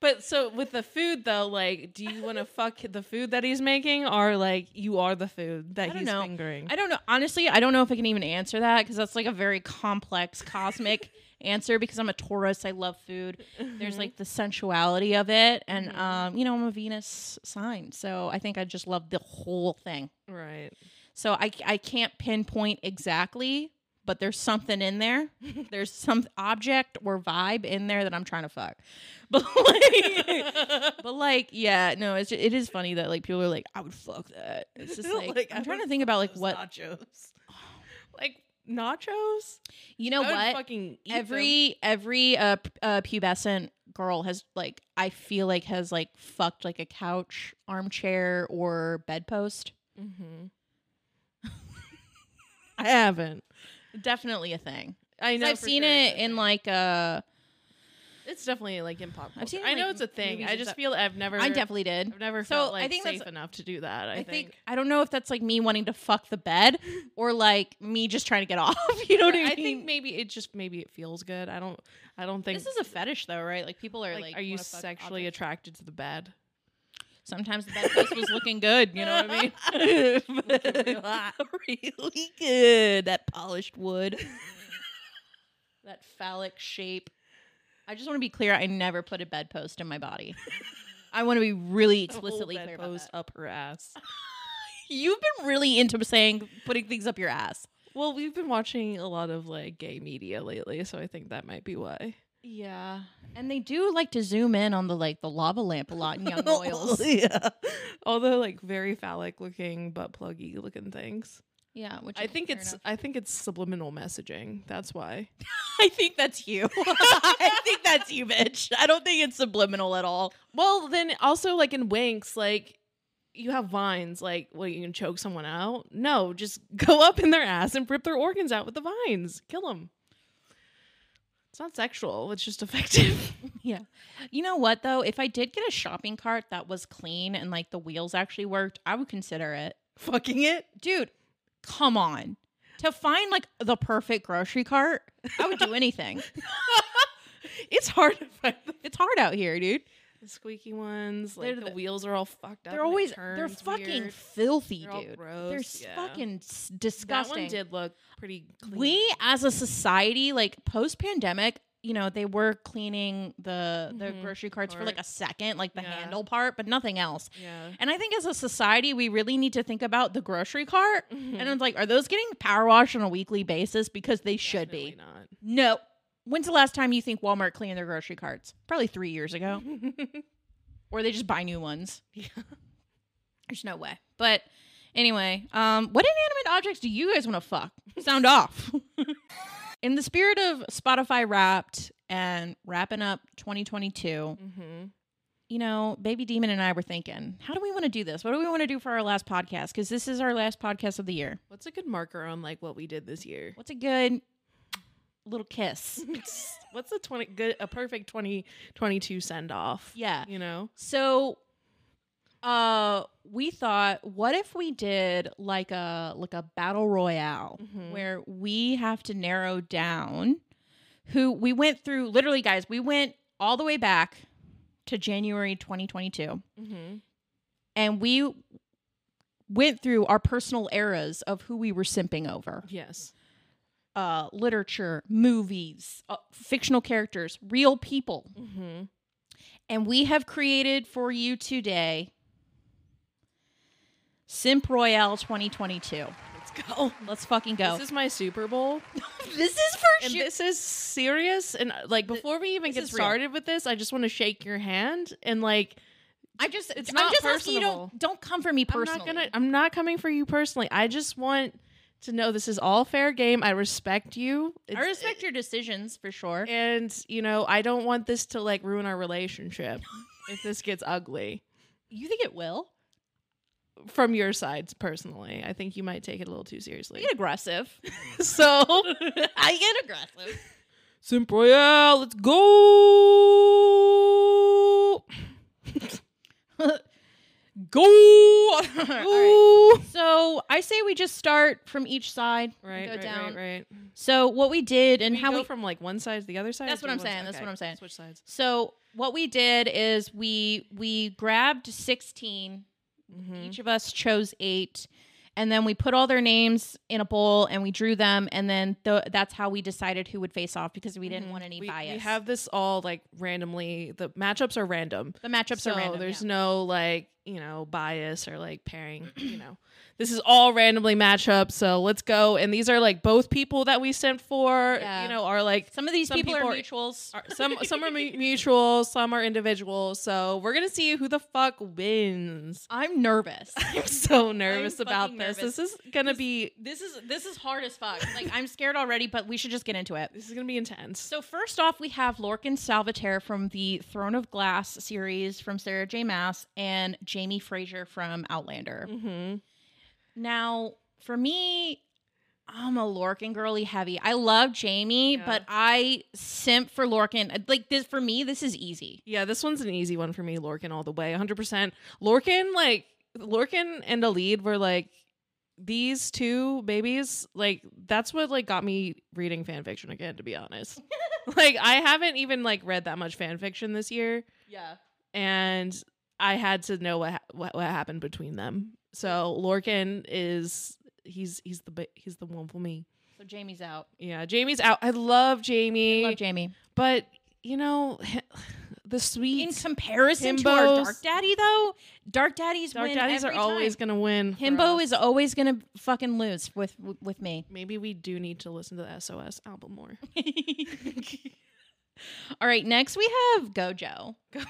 But so with the food though, like, do you want to fuck the food that he's making, or like you are the food that I don't he's know. fingering? I don't know. Honestly, I don't know if I can even answer that because that's like a very complex, cosmic answer. Because I'm a Taurus, I love food. There's like the sensuality of it, and um, you know, I'm a Venus sign, so I think I just love the whole thing. right. So I I can't pinpoint exactly, but there's something in there. there's some object or vibe in there that I'm trying to fuck. But like, but like, yeah, no, it's just, it is funny that like people are like, I would fuck that. It's just like, I I'm trying to think about like what nachos, like nachos. you know I what fucking eat every every uh, uh pubescent girl has like I feel like has like fucked like a couch, armchair, or bedpost. them. Mhm. I haven't. Definitely a thing. I know. I've seen sure it in like uh It's definitely like in pop. I've seen culture. I know like, it's a thing. I just feel I've never. I definitely did. I've never So, felt I like think that's- safe enough to do that. I, I think. think I don't know if that's like me wanting to fuck the bed or like me just trying to get off. You know what I mean? I think maybe it just maybe it feels good. I don't. I don't think this is a fetish though, right? Like people are like, like, are you sexually objects. attracted to the bed? Sometimes the bedpost was looking good. You know what I mean? really good. That polished wood. that phallic shape. I just want to be clear. I never put a bedpost in my body. I want to be really explicitly clear about post that. up her ass. You've been really into saying putting things up your ass. Well, we've been watching a lot of like gay media lately, so I think that might be why. Yeah, and they do like to zoom in on the like the lava lamp a lot in Young oh, Royals. yeah. All the like very phallic looking butt pluggy looking things. Yeah, which I think it's enough. I think it's subliminal messaging. That's why. I think that's you. I think that's you, bitch. I don't think it's subliminal at all. Well, then also like in Winx, like you have vines, like well, you can choke someone out. No, just go up in their ass and rip their organs out with the vines. Kill them. It's not sexual. It's just effective. Yeah. You know what though? If I did get a shopping cart that was clean and like the wheels actually worked, I would consider it. Fucking it. Dude, come on. To find like the perfect grocery cart, I would do anything. It's hard to find it's hard out here, dude. The squeaky ones. Like the, the- wheels are all fucked up. They're always they're fucking weird. filthy, They're dude. They're yeah. fucking s- That disgusting. one did look pretty clean. we as a society like post pandemic you know they were cleaning the the Mhm. grocery carts for like a second like the Yeah. handle part but nothing else yeah. and i think as a society we really need to think about the grocery cart Mhm. and it's like are those getting power washed on a weekly basis because they should Definitely be not. no when's the last time you think walmart cleaned their grocery carts? Probably three years ago. Or they just buy new ones. Yeah. there's no way. But anyway um what inanimate objects do you guys want to fuck? Sound off. In the spirit of spotify wrapped and wrapping up 2022 mm-hmm. you know baby demon and i were thinking how do we want to do this? What do we want to do for our last podcast? Because this is our last podcast of the year. What's a good marker on like what we did this year? what's a good little kiss What's a twenty good a perfect twenty twenty two send off? yeah You know? So uh we thought what if we did like a like a battle royale Mhm. where we have to narrow down who we went through literally guys we went all the way back to January 2022 Mm-hmm. and we went through our personal eras of who we were simping over Yes. Uh literature movies uh, fictional characters real people Mm-hmm. And we have created for you today Simp Royale 2022. Let's go. Let's fucking go. This is my Super Bowl. This is for And sure. this is serious. And uh, like before we even this get is real. started with this, I just want to shake your hand and like I just it's I'm not just asking you don't don't come for me personally. I'm not gonna I'm not coming for you personally. I just want to know this is all fair game. I respect you. I It's- respect eh, your decisions for sure. and you know I don't want this to like ruin our relationship if this gets ugly. You think it will? From your sides, personally, I think you might take it a little too I seriously. get aggressive. so, I get aggressive. Simp Royale, let's go. Go. All right. So I say we just start from each side. Right, go right, down. right, right. So what we did and we how go we from like one side to the other side. That's what I'm saying, side? that's what I'm saying. Switch sides. So what we did is we we grabbed 16. Mhm. Each of us chose 8 and then we put all their names in a bowl and we drew them and then th- that's how we decided who would face off because we didn't Mhm. want any we, bias. We have this all like randomly. The matchups are random. the matchups so are random. there's yeah. no like you know bias or like pairing. you know, this is all randomly matchup. So let's go. And these are like both people that we sent for. Yeah. You know, are like Some of these some people, people are mutuals. are, some some are mu- mutual, some are individual. So we're gonna see who the fuck wins. I'm nervous. I'm so nervous I'm about this. nervous. This is gonna be this is this is hard as fuck. Like I'm scared already, but we should just get into it. this is gonna be intense. So first off, we have Lorcan Salvaterre from the Throne of Glass series from Sarah J. Maas and Jamie Fraser from Outlander. hmm Now, for me, I'm a Lorcan girly heavy. I love Jamie, Yeah. but I simp for Lorcan. Like this for me, this is easy. Yeah, this one's an easy one for me. Lorcan all the way, 100%. Lorcan, like, Lorcan and Elide were like, these two babies, like, that's what, like, got me reading fan fiction again, to be honest. like, I haven't even, like, read that much fan fiction this year, Yeah. and I had to know what, ha- what, what happened between them. So, Lorcan is, he's, he's the, he's the one for me. So Jamie's out. Yeah, Jamie's out. I love Jamie, I love Jamie. but, you know, the sweet. In comparison to our Dark Daddy, though, Dark Daddies Dark daddies are every always gonna win. Himbo is always gonna fucking lose with with me. Maybe we do need to listen to the SOS album more. All right, next we have Gojo.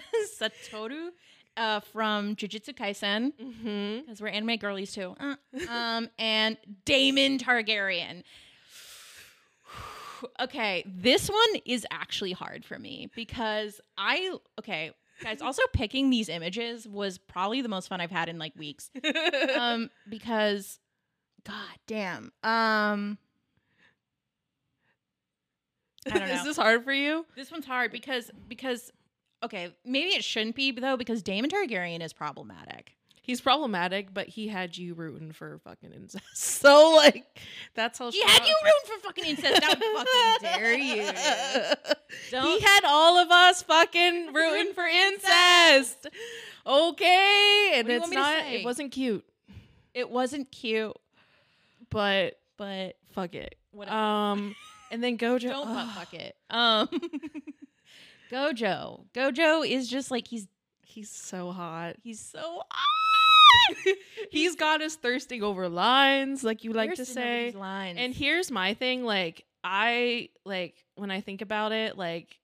Satoru uh, from Jujutsu Kaisen, mm-hmm. because we're anime girlies too. Uh, um, and Daemon Targaryen. okay, this one is actually hard for me because I okay, guys, also picking these images was probably the most fun I've had in like weeks. Um, because god damn. Um I don't know. Is this hard for you? This one's hard because because okay, maybe it shouldn't be though because Daemon Targaryen is problematic. He's problematic, but he had you rooting for fucking incest. So like, that's how He had you rooting for fucking incest. How fucking dare you? Don't- He had all of us fucking rooting for incest. Okay, and What do you it's want me to not. It wasn't cute, It wasn't cute, but but fuck it. whatever. Um, and then Gojo. Don't fuck it. Um, Gojo. Gojo is just like he's he's so hot. he's so He's got us thirsting over lines, like you like to say. lines. And here's my thing, like I like when I think about it, like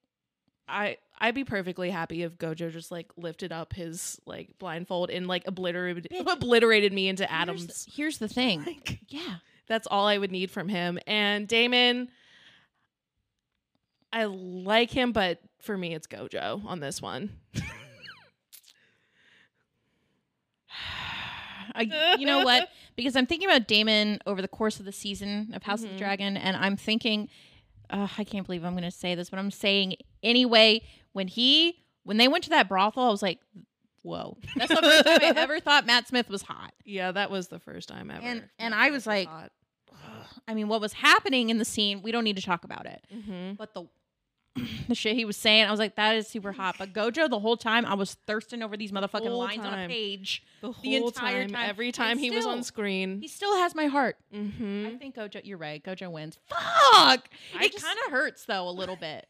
I I'd be perfectly happy if Gojo just like lifted up his like blindfold and like obliterated Bitch. obliterated me into Here's atoms. the- Here's the thing. Like, Yeah. that's all I would need from him. And Daemon I like him, but for me it's Gojo on this one. I, you know what? Because I'm thinking about Daemon over the course of the season of House of the Mhm. Dragon, and I'm thinking, uh, I can't believe I'm going to say this, but I'm saying anyway. When he, when they went to that brothel, I was like, "Whoa!" That's the first time I ever thought Matt Smith was hot. Yeah, that was the first time ever. And- and I Smith was like- hot. I mean, what was happening in the scene? We don't need to talk about it, Mhm. but the the shit he was saying, I was like, "That is super hot." But Gojo, the whole time, I was thirsting over these motherfucking whole lines on a page. the the whole entire time, time. every And time he was on screen. He still has my heart. Mm-hmm. I think Gojo. You're right. Gojo wins. Fuck. I it kind of hurts though a little bit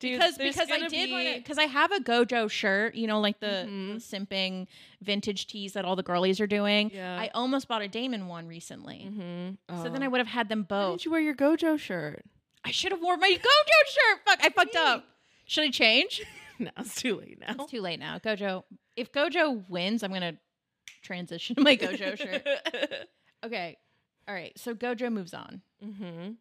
Dude, because because I did be- because I have a Gojo shirt. You know, like the, Mhm. the simping vintage tees that all the girlies are doing. Yeah. I almost bought a Daemon one recently, Mm-hmm. so then I would have had them both. Why didn't you wear your Gojo shirt? I should have worn my Gojo shirt. Fuck, I fucked up. Should I change? no, it's too late now. It's too late now. Gojo. If Gojo wins, I'm gonna transition to my Gojo shirt. Okay. All right, so Gojo moves on. Mm-hmm.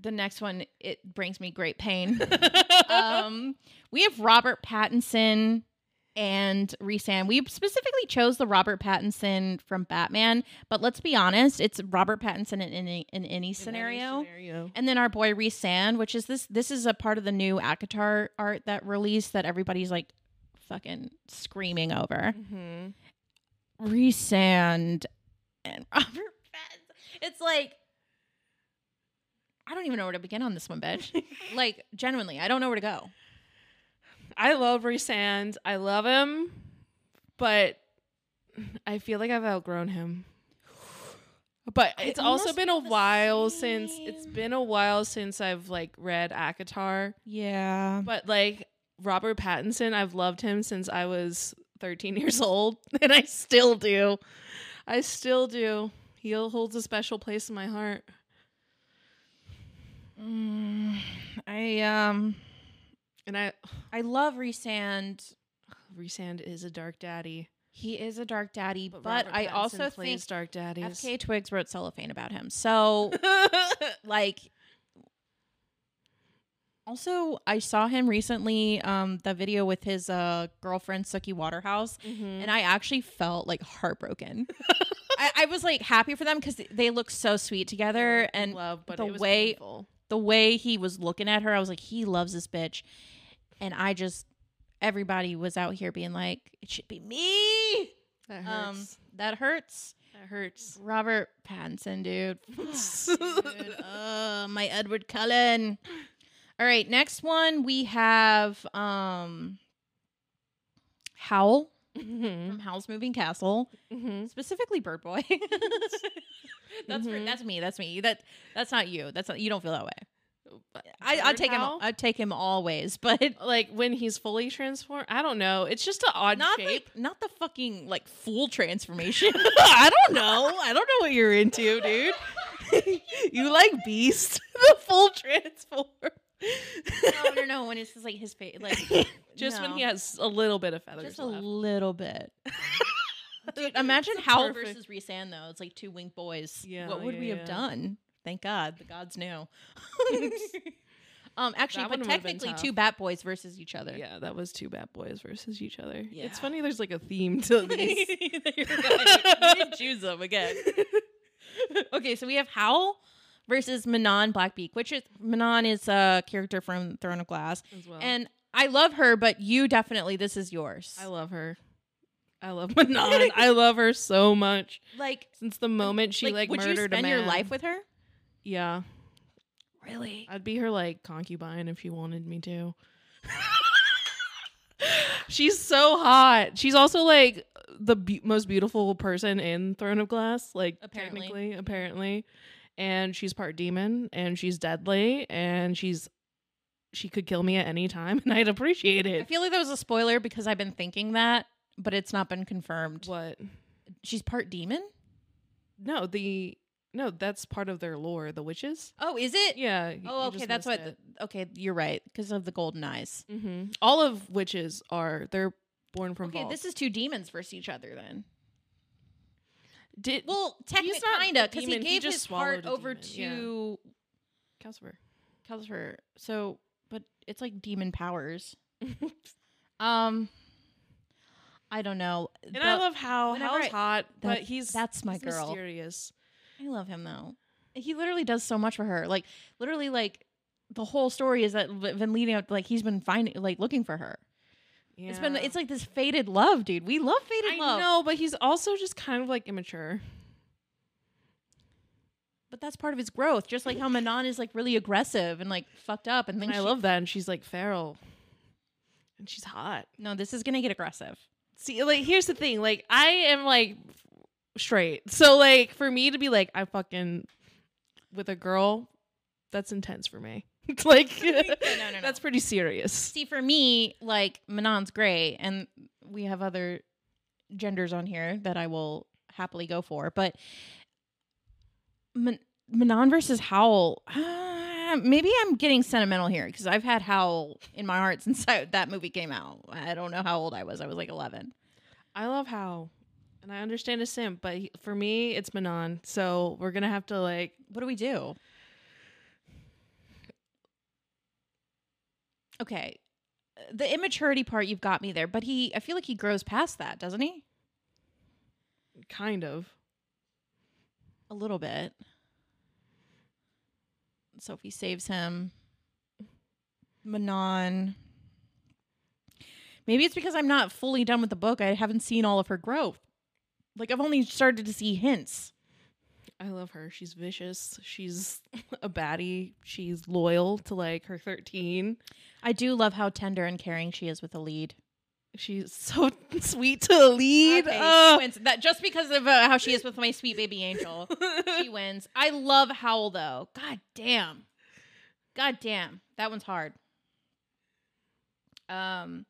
The next one it brings me great pain. um, we have Robert Pattinson and Rhysand. We specifically chose the Robert Pattinson from Batman, but let's be honest, it's Robert Pattinson in any in any scenario. scenario. And then our boy Rhysand, which is this this is a part of the new ACOTAR art that released that everybody's like fucking screaming over. Mm-hmm. Rhysand and Robert Pattinson. It's like I don't even know where to begin on this one, bitch. like genuinely, I don't know where to go. I love Rhysand. I love him, but I feel like I've outgrown him. But it's also been a while since it's been a while since I've like read ACOTAR. Yeah. But like Robert Pattinson, I've loved him since I was 13 years old, and I still do. I still do. He holds a special place in my heart. Mm, I um And I I love Rhysand. Rhysand is a dark daddy. He is a dark daddy, but, Robert I Pattinson also think dark daddies. FKA Twigs wrote cellophane about him. So like also I saw him recently um the video with his uh girlfriend Suki Waterhouse Mhm. and I actually felt like heartbroken. I, I was like happy for them because they look so sweet together and love, but the it was way- painful. The way he was looking at her, I was like, he loves this bitch. And I just everybody was out here being like, it should be me. that Um hurts. that hurts. that hurts. Robert Pattinson, dude. Fuck, dude. Uh, my Edward Cullen. All right, next one we have um Howl Mhm. from Howl's Moving Castle, Mhm. specifically Bird Boy. that's for, that's me. That's me. That that's not you. That's not you. Don't feel that way. I, I'd take him. I'd take him always, but like when he's fully transformed. I don't know. It's just an odd not shape. the not the fucking like full transformation. I don't know. I don't know what you're into, dude. you like Beast, the full transform. No, no, no. When it's just like his face, like just when he has a little bit of feathers just a left. little bit. Dude, imagine perfect. versus Rhysand though. It's like two winged boys. Yeah, what would yeah, we have yeah. done? Thank God, the gods knew. um, actually, That but one would've been technically, two bat boys versus each other. Yeah, that was two bad boys versus each other. Yeah. It's funny. There's like a theme to these. you didn't choose them again. okay, so we have Howl versus Manon Blackbeak, which is Manon is a character from Throne of Glass, as well. and I love her, but you definitely this is yours. I love her. I love Manon. I love her so much. like Since the moment she like, would you spend a your life with her? Yeah, Really? I'd be her like concubine if she wanted me to. She's so hot. She's also like the be- most beautiful person in Throne of Glass, like Apparently. technically, apparently. And she's part demon, and she's deadly, and she's she could kill me at any time, and I'd appreciate it. I feel like that was a spoiler because I've been thinking that, but it's not been confirmed. What? She's part demon? No, the no, that's part of their lore. The witches. Oh, is it? Yeah. Oh, okay. That's what. okay, you're right because of the golden eyes. Mhm. All of witches are they're born from Okay, vaults. this is two demons versus each other then. Did Well, technically, He's not kinda, because he demon, he gave just his heart over demon, yeah. to Calcifer. Calcifer. So, but it's like demon powers. Um, I don't know. And I love how whenever Hal's I- hot, but that- he's that's my he's girl. Mysterious. I love him though. He literally does so much for her. Like literally, like the whole story is that been leading up. Like he's been finding, like looking for her. Yeah. It's been. It's like this faded love, dude. We love faded I love. know, but he's also just kind of like immature. but that's part of his growth. Just like how Manon is like really aggressive and like fucked up, and And I she- love that. And she's like feral, and she's hot. No, this is gonna get aggressive. See, like here's the thing. Like I am like straight, so like for me to be like I fucking with a girl, that's intense for me. It's like no, no, no. that's pretty serious. See, for me, like Manon's great, and we have other genders on here that I will happily go for. But Man- Manon versus Howl, uh, maybe I'm getting sentimental here because I've had Howl in my heart since I, that movie came out. I don't know how old I was. I was like 11. I love how And I understand a simp, but he, for me, it's Manon. So we're gonna have to like. What do we do? Okay. The immaturity part you've got me there, but he I feel like he grows past that, doesn't he? Kind of. A little bit. Sophie saves him. Manon. Maybe it's because I'm not fully done with the book. I haven't seen all of her growth. Like I've only started to see hints. I love her. She's vicious. She's a baddie. She's loyal to like her 13. I do love how tender and caring she is with the lead. She's so sweet to a lead. Okay, she wins. That just because of uh, how she is with my sweet baby angel, she wins. I love Howl though. God damn. God damn. That one's hard. Um.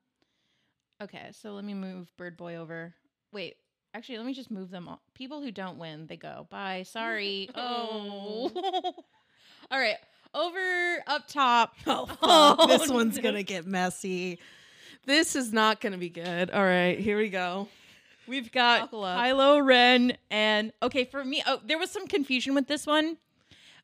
Okay, so let me move Bird Boy over. Wait, actually, let me just move them. People who don't win, they go. Bye. Sorry. oh. All right. Over up top. Oh, this no. one's gonna get messy. This is not gonna be good. All right, here we go. We've got. Kylo Ren and okay for me. Oh, there was some confusion with this one.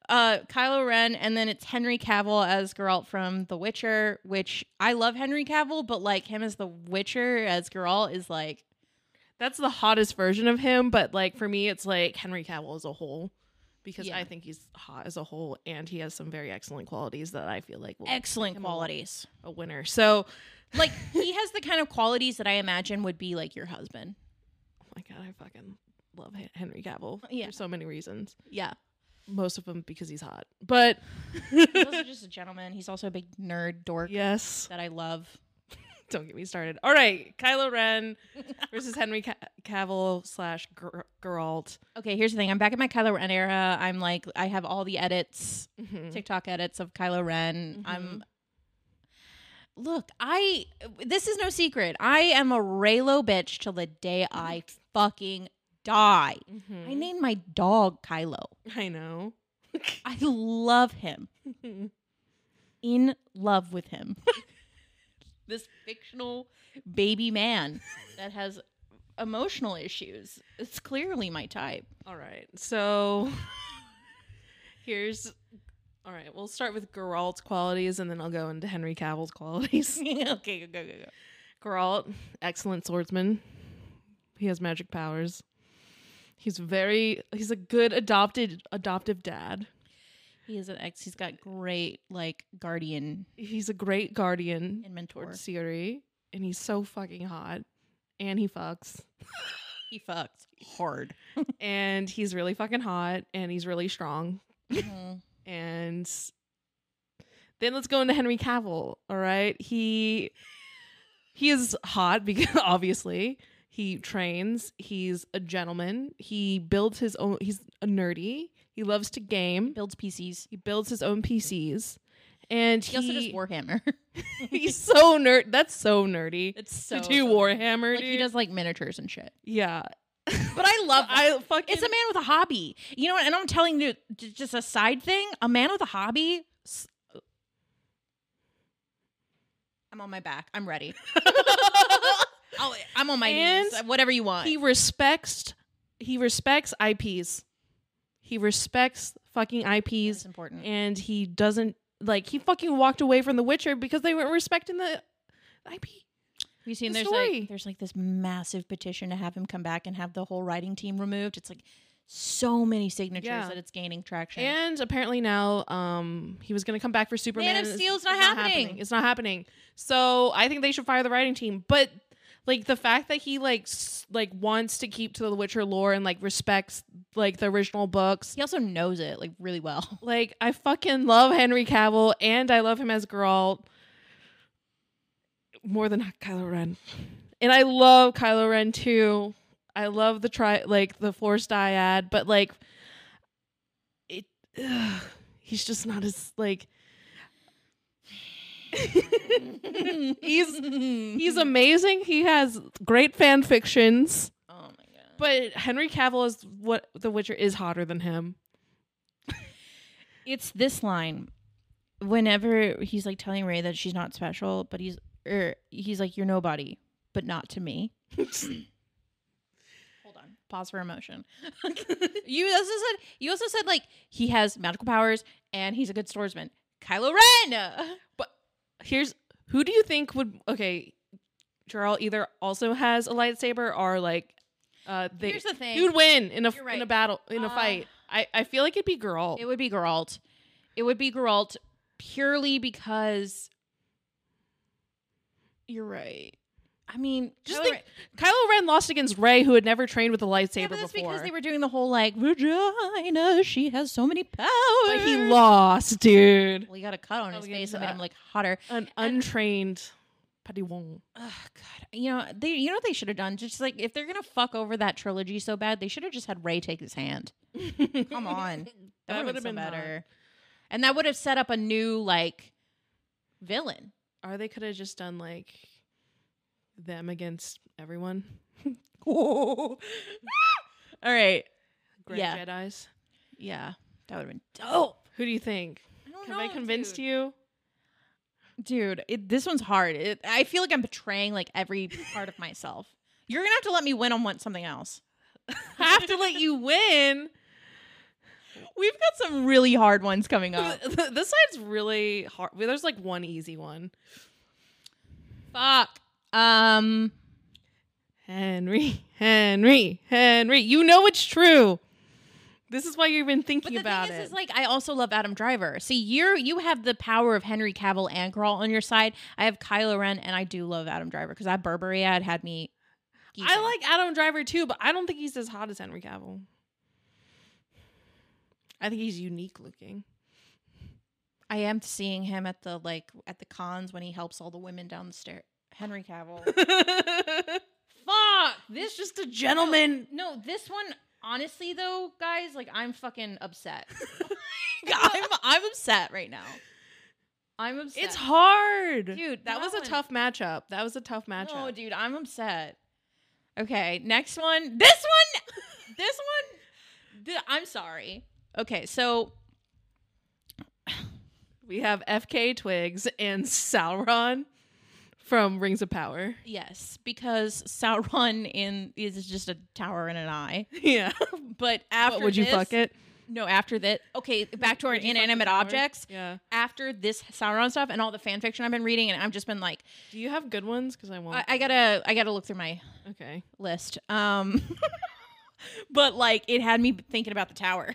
Uh, Kylo Ren, and then it's Henry Cavill as Geralt from The Witcher, which I love Henry Cavill, but like him as The Witcher as Geralt is like That's the hottest version of him, but like for me, it's like Henry Cavill as a whole because Yeah. I think he's hot as a whole, and he has some very excellent qualities that I feel like will excellent him a- qualities. a winner. So, Like he has the kind of qualities that I imagine would be like your husband. oh my god, I fucking love Henry Cavill Yeah. for so many reasons. Yeah, Most of them because he's hot, but he's also just a gentleman. He's also a big nerd dork yes, that I love. don't get me started. All right, Kylo Ren versus Henry Ca- Cavill slash Ger- Geralt. Okay, here's the thing. I'm back in my Kylo Ren era. I'm like, I have all the edits, Mhm. TikTok edits of Kylo Ren. Mm-hmm. I'm. Look, I. This is no secret. I am a Reylo bitch till the day I mm-hmm. fucking die. Mm-hmm. I named my dog Kylo. I know. I love him. In love with him. This fictional baby man that has emotional issues. It's clearly my type. All right. So here's all right, we'll start with Geralt's qualities and then I'll go into Henry Cavill's qualities. okay, go, go, go. go. Geralt, excellent swordsman. He has magic powers. He's very he's a good adopted adoptive dad. He is an ex. He's got great like guardian He's a great guardian and mentor. towards Ciri and he's so fucking hot and he fucks He fucks hard. and he's really fucking hot and he's really strong Mhm. and then let's go into Henry Cavill. All right, he he is hot because obviously he trains. He's a gentleman. He builds his own. He's a nerdy. He loves to game. Builds PCs. He builds his own PCs, and He also does Warhammer. he's so nerd. That's so nerdy. it's so to do. Warhammer, Like he does like miniatures and shit. yeah, But I love. I fucking. It's a man with a hobby. You know what? And I'm telling you, just a side thing. A man with a hobby. I'm on my back. I'm ready. I'll, I'm on my And knees. Whatever you want. he respects. He respects IPs. He respects fucking IPs. It's important. and he doesn't like he fucking walked away from The Witcher because they weren't respecting the IP. Have you seen the there's story. like there's like this massive petition to have him come back and have the whole writing team removed. It's like so many signatures Yeah. that it's gaining traction. And apparently now, um, he was gonna come back for Superman. Man of Steel's it's not happening. It's not happening. So I think they should fire the writing team. But like the fact that he like s- like wants to keep to the Witcher lore and like respects like the original books. he also knows it like really well. Like I fucking love Henry Cavill and I love him as Geralt more than Kylo Ren. And I love Kylo Ren too. I love the try like the Force dyad, but like it ugh, he's just not as like he's he's amazing. He has great fan fictions, oh my god. but Henry Cavill is what The Witcher is hotter than him. It's this line. Whenever he's like telling Rey that she's not special, but he's er, he's like you're nobody, but not to me. Hold on. pause for emotion. you also said you also said like he has magical powers and he's a good swordsman. Kylo Ren. But here's who do you think would okay? Jarl either also has a lightsaber or like uh they Here's the thing. would win in a You're in a battle in a Uh, fight. I I feel like it'd be Geralt. It would be Geralt. It would be Geralt purely because you're right. I mean, Just Kylo think- Ren- Kylo Ren lost against Rey, who had never trained with a lightsaber yeah, but that's before. because they were doing the whole like vagina. She has so many powers. but he lost, dude. Well, he got a cut on oh, his Oh, face yeah. and made him like hotter. An untrained Padawan. Oh God, you know they. You know what they should have done? Just like if they're gonna fuck over that trilogy so bad, they should have just had Rey take his hand. Come on, that, would have been, so hot. better. And that would have set up a new like villain. Or they could have just done like them against everyone. All right. Great Yeah. Jedi's. Yeah, that would have been dope. Who do you think? I Have I convinced you? dude? It, this one's hard. It, I feel like I'm betraying like every part of myself. You're gonna have to let me win on one something else. I have to let you win. We've got some really hard ones coming up. this side's really hard. There's like one easy one. Fuck. Um. Henry, Henry, Henry. You know it's true. This is why you've been thinking But the about thing it. is, is like I also love Adam Driver. See, you're you have the power of Henry Cavill and Geralt on your side. I have Kylo Ren, and I do love Adam Driver because that Burberry ad had me. I like Adam Driver too, but I don't think he's as hot as Henry Cavill. I think he's unique looking. I am seeing him at the like at the cons when he helps all the women down the stair. Henry Cavill. Fuck. This He's just a gentleman. no. This one, honestly though, guys, like I'm fucking upset. I'm I'm upset right now. I'm upset. It's hard, Dude, That was a tough matchup. That was a tough matchup. No, dude, I'm upset. Okay, next one. This one. this one. th- I'm sorry. Okay, so We have FKA Twigs and Sauron from Rings of Power. yes, because Sauron in is just a tower and an eye. Yeah. But after But would you fuck it? No, after that. Okay, back to our Would you fuck the inanimate objects. Yeah. After this Sauron stuff and all the fan fiction I've been reading, and I've just been like, Do you have good ones? Because I won't. I, I gotta, I gotta look through my okay. list. Um, but like, it had me thinking about the tower.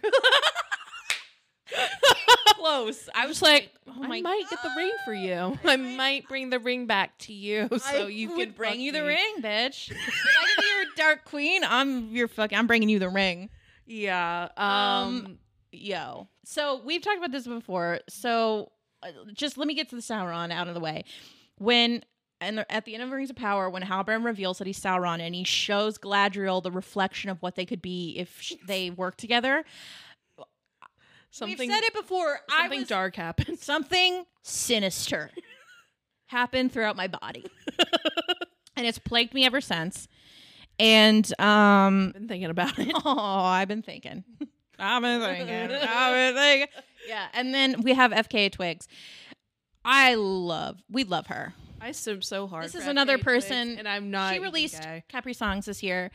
Close. I was like, oh my I might get the ring for you. I might bring the ring back to you so I you would can bring you the me. ring, bitch. if I can be your dark queen, I'm your fucking. I'm bringing you the ring. Yeah. Um. Um, Yo. So we've talked about this before. So uh, just let me get to the Sauron out of the way. When and at the end of Rings of Power, when Halbrand reveals that he's Sauron and he shows Galadriel the reflection of what they could be if sh- they work together. Something. we've said it before. Something was dark happened. something sinister happened throughout my body and it's plagued me ever since and um Been thinking about it. oh i've been thinking i've been thinking i've been thinking yeah and then we have fka twigs i love we love her I swim so hard. This is another FKA Twigs, person- and I'm not. she released Caprisongs this year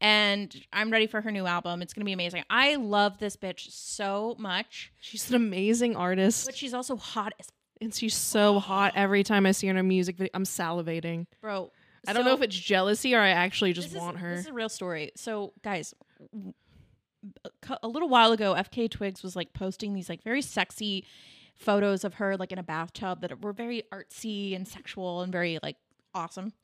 and i'm ready for her new album it's gonna be amazing i love this bitch so much She's an amazing artist, but she's also hot as and she's so hot every time I see her in a music video. I'm salivating. bro I don't know if it's jealousy or I actually just This is- want her. This is a real story. So, guys, w- a cou- a little while ago, FKA Twigs was like posting these like very sexy photos of her like in a bathtub that were very artsy and sexual and very like awesome.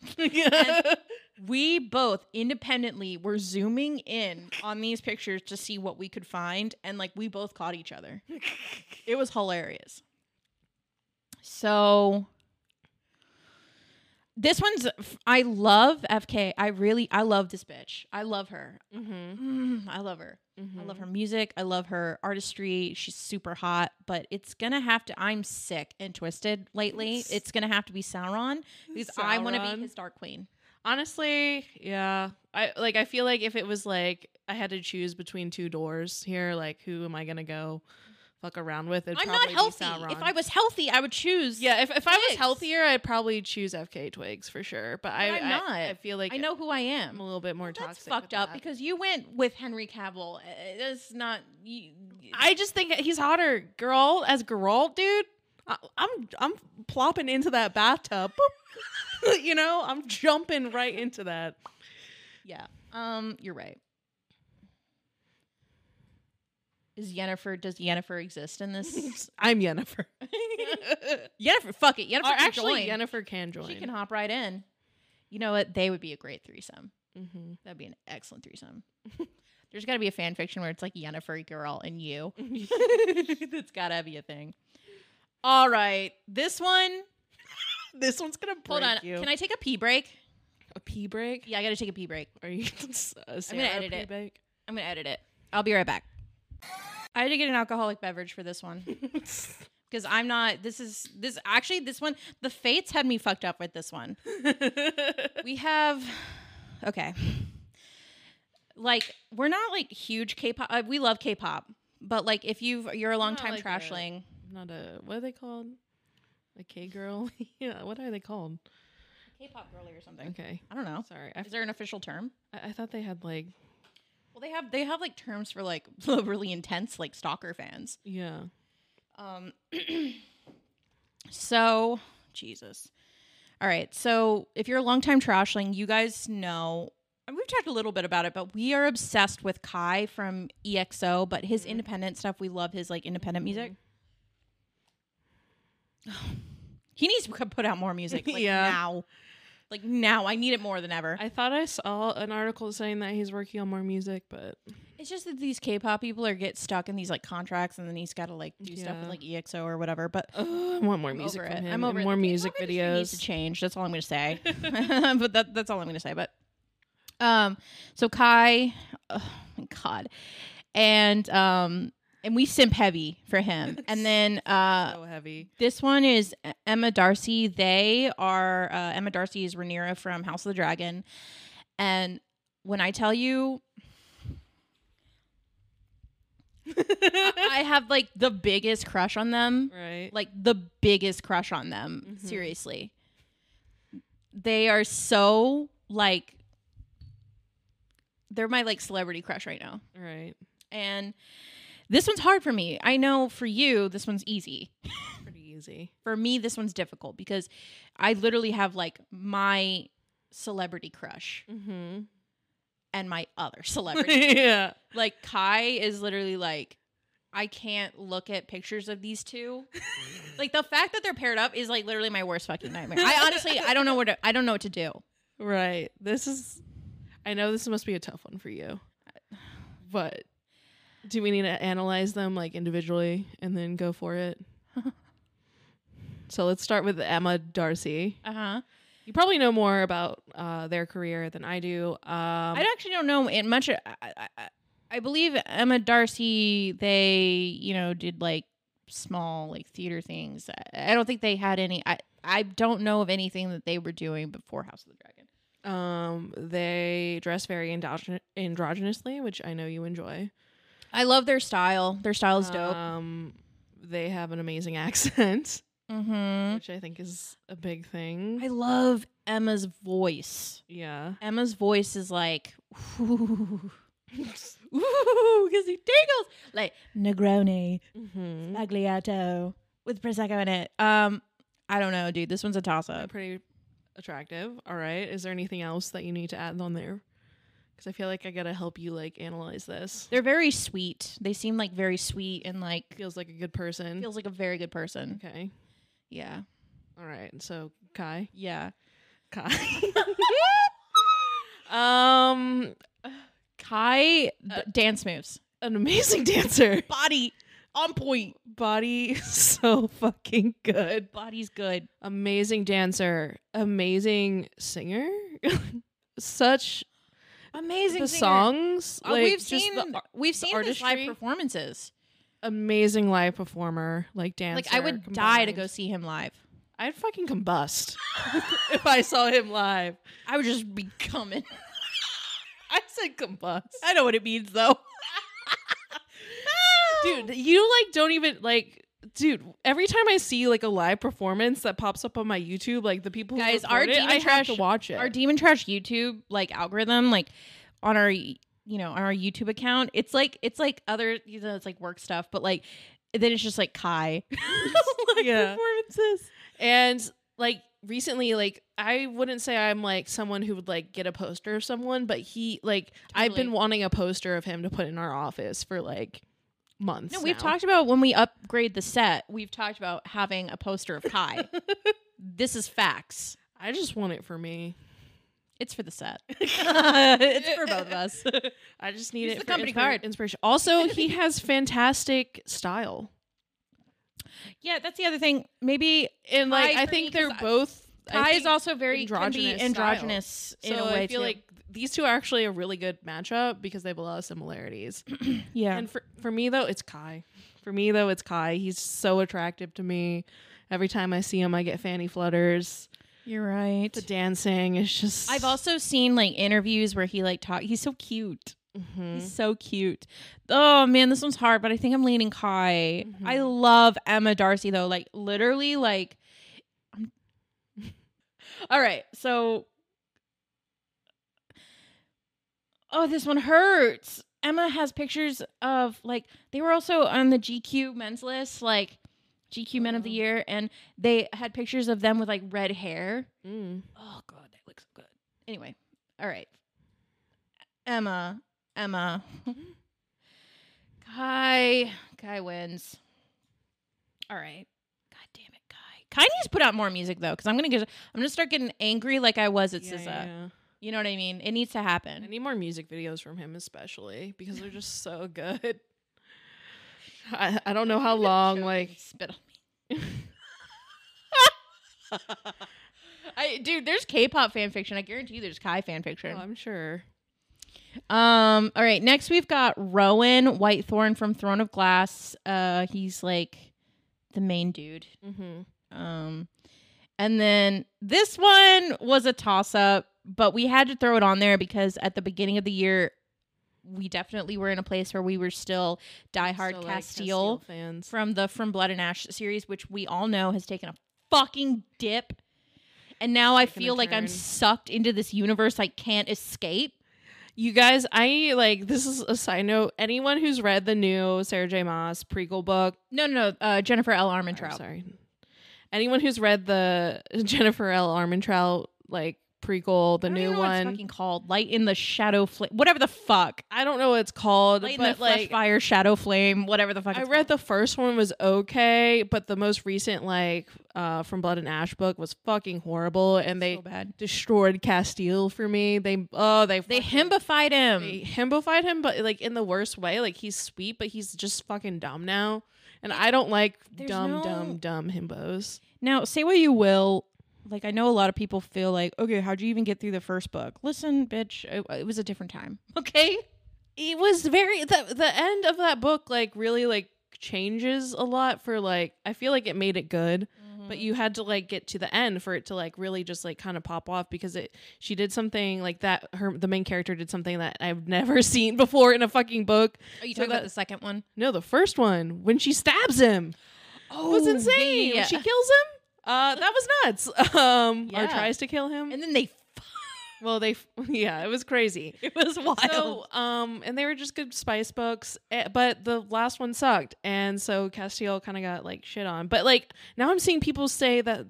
We both independently were zooming in on these pictures to see what we could find, and like we both caught each other. It was hilarious. So this one's I love FK. I really I love this bitch. I love her. mm-hmm. Mm, I love her. I love her music. I love her artistry. She's super hot, but it's gonna have to. I'm sick and twisted lately. It's gonna have to be Sauron because I want to be his Dark Queen. Honestly, yeah. I like. I feel like if it was like I had to choose between two doors here, like who am I gonna go fuck around with. It'd I'm probably not healthy. If I was healthy, I would choose. yeah, if, if I was healthier, I'd probably choose FKA Twigs for sure. But, I, I'm not. I, feel like I know who I am. I'm a little bit more That's toxic. fucked up that. because you went with Henry Cavill. Uh, That's not. You, I just think he's hotter, girl. As Geralt, dude, I, I'm I'm plopping into that bathtub. You know, I'm jumping right into that. yeah. Um, you're right. Is Yennefer? Does Yennefer exist in this? I'm Yennefer. Yennefer, fuck it. Yennefer or can actually, join. Yennefer can join. She can hop right in. You know what? They would be a great threesome. hmm That'd be an excellent threesome. There's got to be a fan fiction where it's like Yennefer, girl, and you. That's gotta be a thing. All right, this one. this one's gonna break Hold on. you. Can I take a pee break? a pee break? Yeah, I gotta take a pee break. Are you? I'm gonna edit it. I'm gonna edit it. I'll be right back. I had to get an alcoholic beverage for this one because I'm not. This is this actually this one. The fates had me fucked up with this one. we have okay like we're not like huge k-pop uh, we love k-pop but like if you've you're a long time like a- trashling Not a what are they called? A K girl? yeah. What are they called? k-pop girly or something Okay. i don't know Sorry, I, is there an official term I I thought they had like well they have they have like terms for like really intense like stalker fans. Yeah. um so jesus. All right so if you're a long time trashling you guys know and we've talked a little bit about it but we are obsessed with kai from exo but his independent stuff we love his like independent music. He needs to put out more music like Yeah. now like now i need it more than ever I thought I saw an article saying that he's working on more music, but it's just that these k-pop people are get stuck in these like contracts and then he's got to like do stuff with like exo or whatever but I want more I'm music from it. him. I'm over more music industry needs to change. That's all I'm going to say. but that, that's all I'm going to say. But um, so Kai, oh my god, and um, and we simp heavy for him. and then uh, so heavy. this one is Emma D'Arcy. They are uh, Emma D'Arcy is Rhaenyra from House of the Dragon, and when I tell you. I have like the biggest crush on them right. like the biggest crush on them. Mhm. Seriously. They are so like they're my like celebrity crush right now. right. And this one's hard for me. I know for you this one's easy. Pretty easy. For me this one's difficult because I literally have like my celebrity crush Mm-hmm. and my other celebrity. yeah. like Kai is literally like I can't look at pictures of these two. like the fact that they're paired up is like literally my worst fucking nightmare. I honestly I don't know what to, I don't know what to do. Right. This is. I know this must be a tough one for you, but do we need to analyze them like individually and then go for it? so let's start with Emma D'Arcy. Uh-huh. You probably know more about uh, their career than I do. Um, I actually don't know it much I, I, I- I believe Emma D'Arcy they, you know, did like small like theater things. I, I don't think they had any I I don't know of anything that they were doing before House of the Dragon. Um, they dress very androgyn- androgynously, which I know you enjoy. I love their style. Their style is dope. Um, they have an amazing accent, mhm. which I think is a big thing. I love Emma's voice. yeah. Emma's voice is like, ooh, ooh, gives me tingles. Like Negroni, Mm-hmm. Sbagliato with prosecco in it. Um, I don't know, dude. This one's a toss up. Pretty attractive. All right. Is there anything else that you need to add on there? Because I feel like I gotta help you like analyze this. They're very sweet. They seem like very sweet and like Feels like a good person. feels like a very good person. okay. Yeah, All right. So Kai. yeah. Kai. um, Kai d- dance moves, an amazing dancer. body on point. Body so fucking good. Body's good. Amazing dancer. Amazing singer. Such Amazing the singer. songs. Uh, like, we've seen the we've seen his live performances. amazing live performer, like dancer. Like I would die to go see him live. I'd fucking combust if I saw him live. I would just be coming. I said combust. I know what it means though. dude, you like don't even like dude, every time I see like a live performance that pops up on my YouTube, like the people who Guys, our it, Demon I have Trash- to watch it. our demon trash youtube like algorithm like on our you know on our youtube account it's like it's like other you know it's like work stuff but like then it's just like kai like Yeah. performances and like recently like i wouldn't say i'm like someone who would like get a poster of someone but he like i've been wanting a poster of him to put in our office for like months no we've now. talked about when we upgrade the set we've talked about having a poster of kai this is facts i just want it for me it's for the set it's for both of us i just need Use it the for company inspira- card. inspiration also he has fantastic style yeah that's the other thing maybe and like Kai i for think they're 'cause I- both I kai is think, also very androgynous style. androgynous in so a way i feel too. like these two are actually a really good matchup because they have a lot of similarities yeah And for for me though, it's Kai. For me though, it's Kai. He's so attractive to me. Every time I see him, I get fanny flutters. you're right The dancing is just. I've also seen like interviews where he like talk. He's so cute. Mhm. He's so cute. Oh man, this one's hard, but I think I'm leaning Kai. Mhm. I love Emma D'Arcy though. Like literally, like. All right, so. Oh, this one hurts. Emma has pictures of like they were also on the GQ men's list, like GQ Men of the Oh. Year, and they had pictures of them with like red hair. Mm. Oh god, that looks good. Anyway, all right. Emma, Emma. Kai, Kai wins. All right. God damn it, Kai. Kai needs to put out more music though, because I'm gonna get. I'm gonna start getting angry like I was at Yeah, SZA. yeah. You know what I mean? It needs to happen. I need more music videos from him, especially because they're just so good. I, I don't know how long, like spit on me. I, dude, there's K-pop fan fiction. I guarantee you there's Kai fan fiction. oh, I'm sure. Um. All right. Next, we've got Rowan Whitethorn from Throne of Glass. Uh, he's like the main dude. Mm-hmm. Um, and then this one was a toss up, but we had to throw it on there because at the beginning of the year, we definitely were in a place where we were still diehard Casteel fans. from the From Blood and Ash series, which we all know has taken a fucking dip. And now I feel like I'm sucked into this universe I can't escape. You guys, I like this is a side note. Anyone who's read the new Sarah J. Maas prequel book, No, no, no. Uh, Jennifer L. I'm Armentrout. sorry. Anyone who's read the Jennifer L. Armentrout like prequel, the I don't new even know what it's one, fucking called Light in the Shadow Flame, whatever the fuck. I don't know what it's called, Light in the but Flesh like Fire Shadow Flame, whatever the fuck. I read the first one was okay, but the most recent like uh from Blood and Ash book was fucking horrible, and they so destroyed Casteel for me. They oh they They himbified him. they himbified him, but like in the worst way. Like he's sweet, but he's just fucking dumb now. And I don't like There's dumb, no- dumb, dumb himbos. Now, say what you will. Like, I know a lot of people feel like, okay, how'd you even get through the first book? Listen, bitch, it, it was a different time. Okay? It was very the the end of that book like really like changes a lot for like I feel like it made it good. But mm-hmm. you had to like get to the end for it to like really just like kind of pop off because it she did something like that her the main character did something that I've never seen before in a fucking book. Are you So talking about the second one? No, the first one when she stabs him. Oh, it was oh, insane. When she kills him. Uh, that was nuts. Um, or tries to kill him. And then they. well, they, yeah, it was crazy. It was wild. So, um, and they were just good spice books, eh, but the last one sucked, and so Casteel kind of got like shit on. But like now, I'm seeing people say that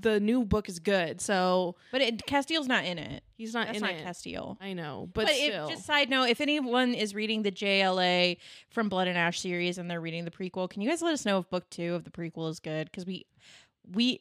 the new book is good, so but it, Casteel's not in it. he's not That's in not it. Casteel. I know, but, But, if, just side note, if anyone is reading the JLA from Blood and Ash series and they're reading the prequel, can you guys let us know if book two of the prequel is good? Because we, we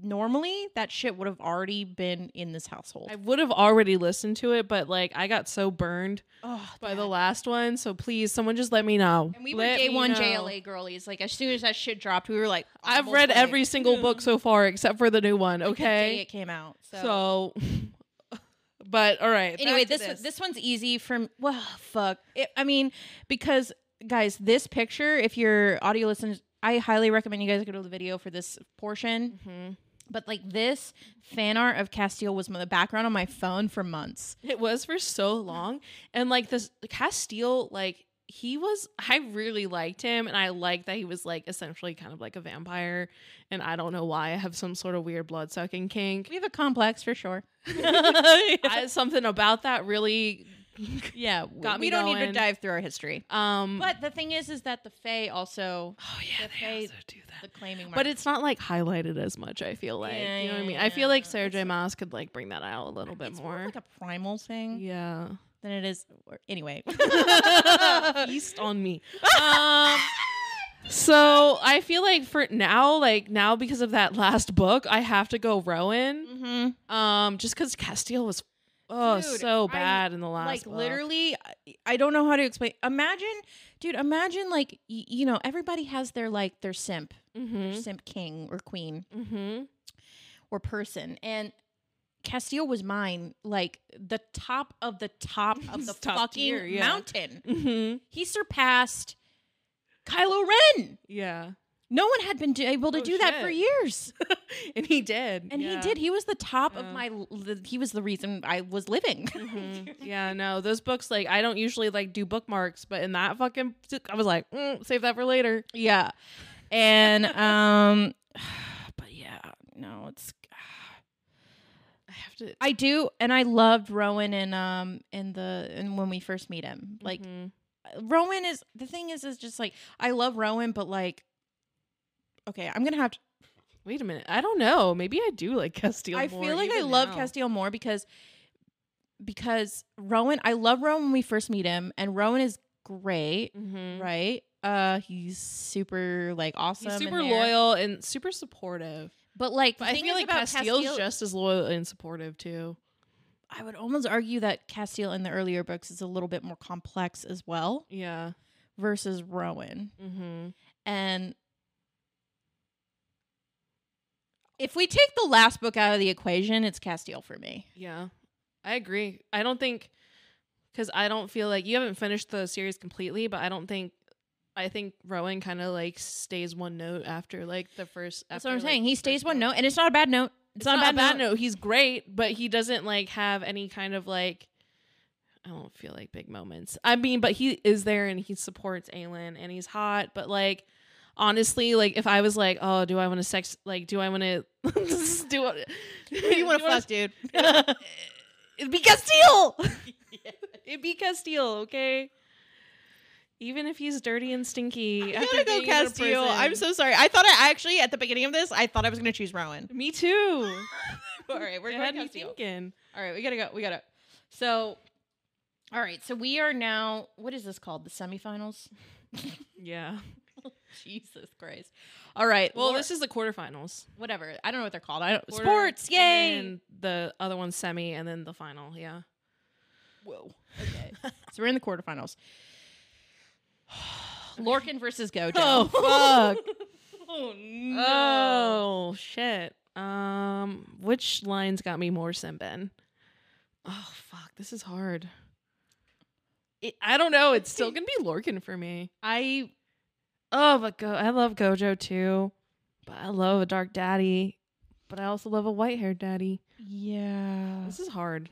normally that shit would have already been in this household. I would have already listened to it, but like I got so burned oh, by the last one, so please, someone just let me know. And we were let day one know. JLA girlies. Like as soon as that shit dropped, we were like, I've read like, every single book so far except for the new one. the day Okay, it came out. So, so, but all right. anyway, back to this this one's easy from well, fuck. It, I mean, because guys, this picture, if you're audio listeners, I highly recommend you guys go to the video for this portion. Mhm. But like this fan art of Casteel was the background on my phone for months. It was for so long, and like this Casteel, like he was I really liked him and I liked that he was like essentially kind of like a vampire and I don't know why I have some sort of weird blood sucking kink. We have a complex for sure. I, something about that really yeah, Got we me don't need to going. dive through our history. um But the thing is, is that the Fae also oh yeah, the they Fae- also do that. the claiming, But it's not like highlighted as much, I feel like. Yeah, you know what I mean? I feel like yeah. Sarah J. Maas could like bring that out a little bit it's more. more like a primal thing yeah. than it is. Or, anyway, Feast on me. Um, so I feel like for now, like now because of that last book, I have to go Rowan. mm-hmm. Um, just because Casteel was oh Dude, so I- bad in the last like book. literally I- i don't know how to explain imagine dude imagine like y- you know everybody has their like their simp their Mm-hmm. simp king or queen Mm-hmm. or person and Casteel was mine, like the top of the top of the Top fucking tier, yeah. mountain. Mm-hmm. He surpassed Kylo Ren. Yeah. No one had been do- able to Oh, do that for years, and he did. and yeah. he did. He was the top of my. l- he was the reason I was living. Mhm. yeah, no, those books like I don't usually like do bookmarks, but in that fucking I was like, mm, save that for later. Yeah. And um but yeah, no, it's I have to I do and I loved Rowan in um in the and when we first meet him. Like Mhm. Rowan is the thing is is just like I love Rowan but like okay, I'm to have to Wait a minute. I don't know. Maybe I do like Casteel. More. I more, feel like I love now. Casteel more because because Rowan I love Rowan when we first meet him and Rowan is great, Mhm. right? Uh he's super like awesome. He's super loyal and super supportive. But like But I feel like Casteel's Casteel- just as loyal and supportive too. I would almost argue that Casteel in the earlier books is a little bit more complex as well Yeah. versus Rowan. Mm-hmm. And if we take the last book out of the equation, it's Casteel for me. Yeah. I agree. I don't think because I don't feel like you haven't finished the series completely, but I don't think I think Rowan kind of like stays one note after like the first. That's after, what I'm like, saying. He stays one note, and it's not a bad note. It's, not, a bad, note. note. He's great, but he doesn't like have any kind of like. I don't feel like big moments. I mean, but he is there and he supports Aelin and he's hot. But like, honestly, like if I was like, oh, do I want to sex? Like, do I want to do what? you want to fuck, dude? It'd be Casteel. It'd be Casteel, okay? Even if he's dirty and stinky. I'm after gonna go Casteel. I'm so sorry. I thought I actually at the beginning of this, I thought I was gonna choose Rowan. Me too. All right, we're going Casteel. thinking. All right, we gotta go. We gotta. So, all right. So we are now. What is this called? The semifinals. Yeah. Jesus Christ. All right. Well, Laura- this is the quarterfinals. whatever. I don't know what they're called. I don't. Quarter- Sports. Yay. And the other one's semi, and then the final. Yeah. Whoa. Okay. so we're in the quarterfinals. Lorcan versus Gojo. Oh, fuck. oh no. Oh shit. Um, which lines got me more Simben? Oh fuck, this is hard. It, I don't know. It's still gonna be Lorcan for me. I Oh, but Go- I love Gojo too. But I love a dark daddy. But I also love a white haired daddy. yeah. This is hard.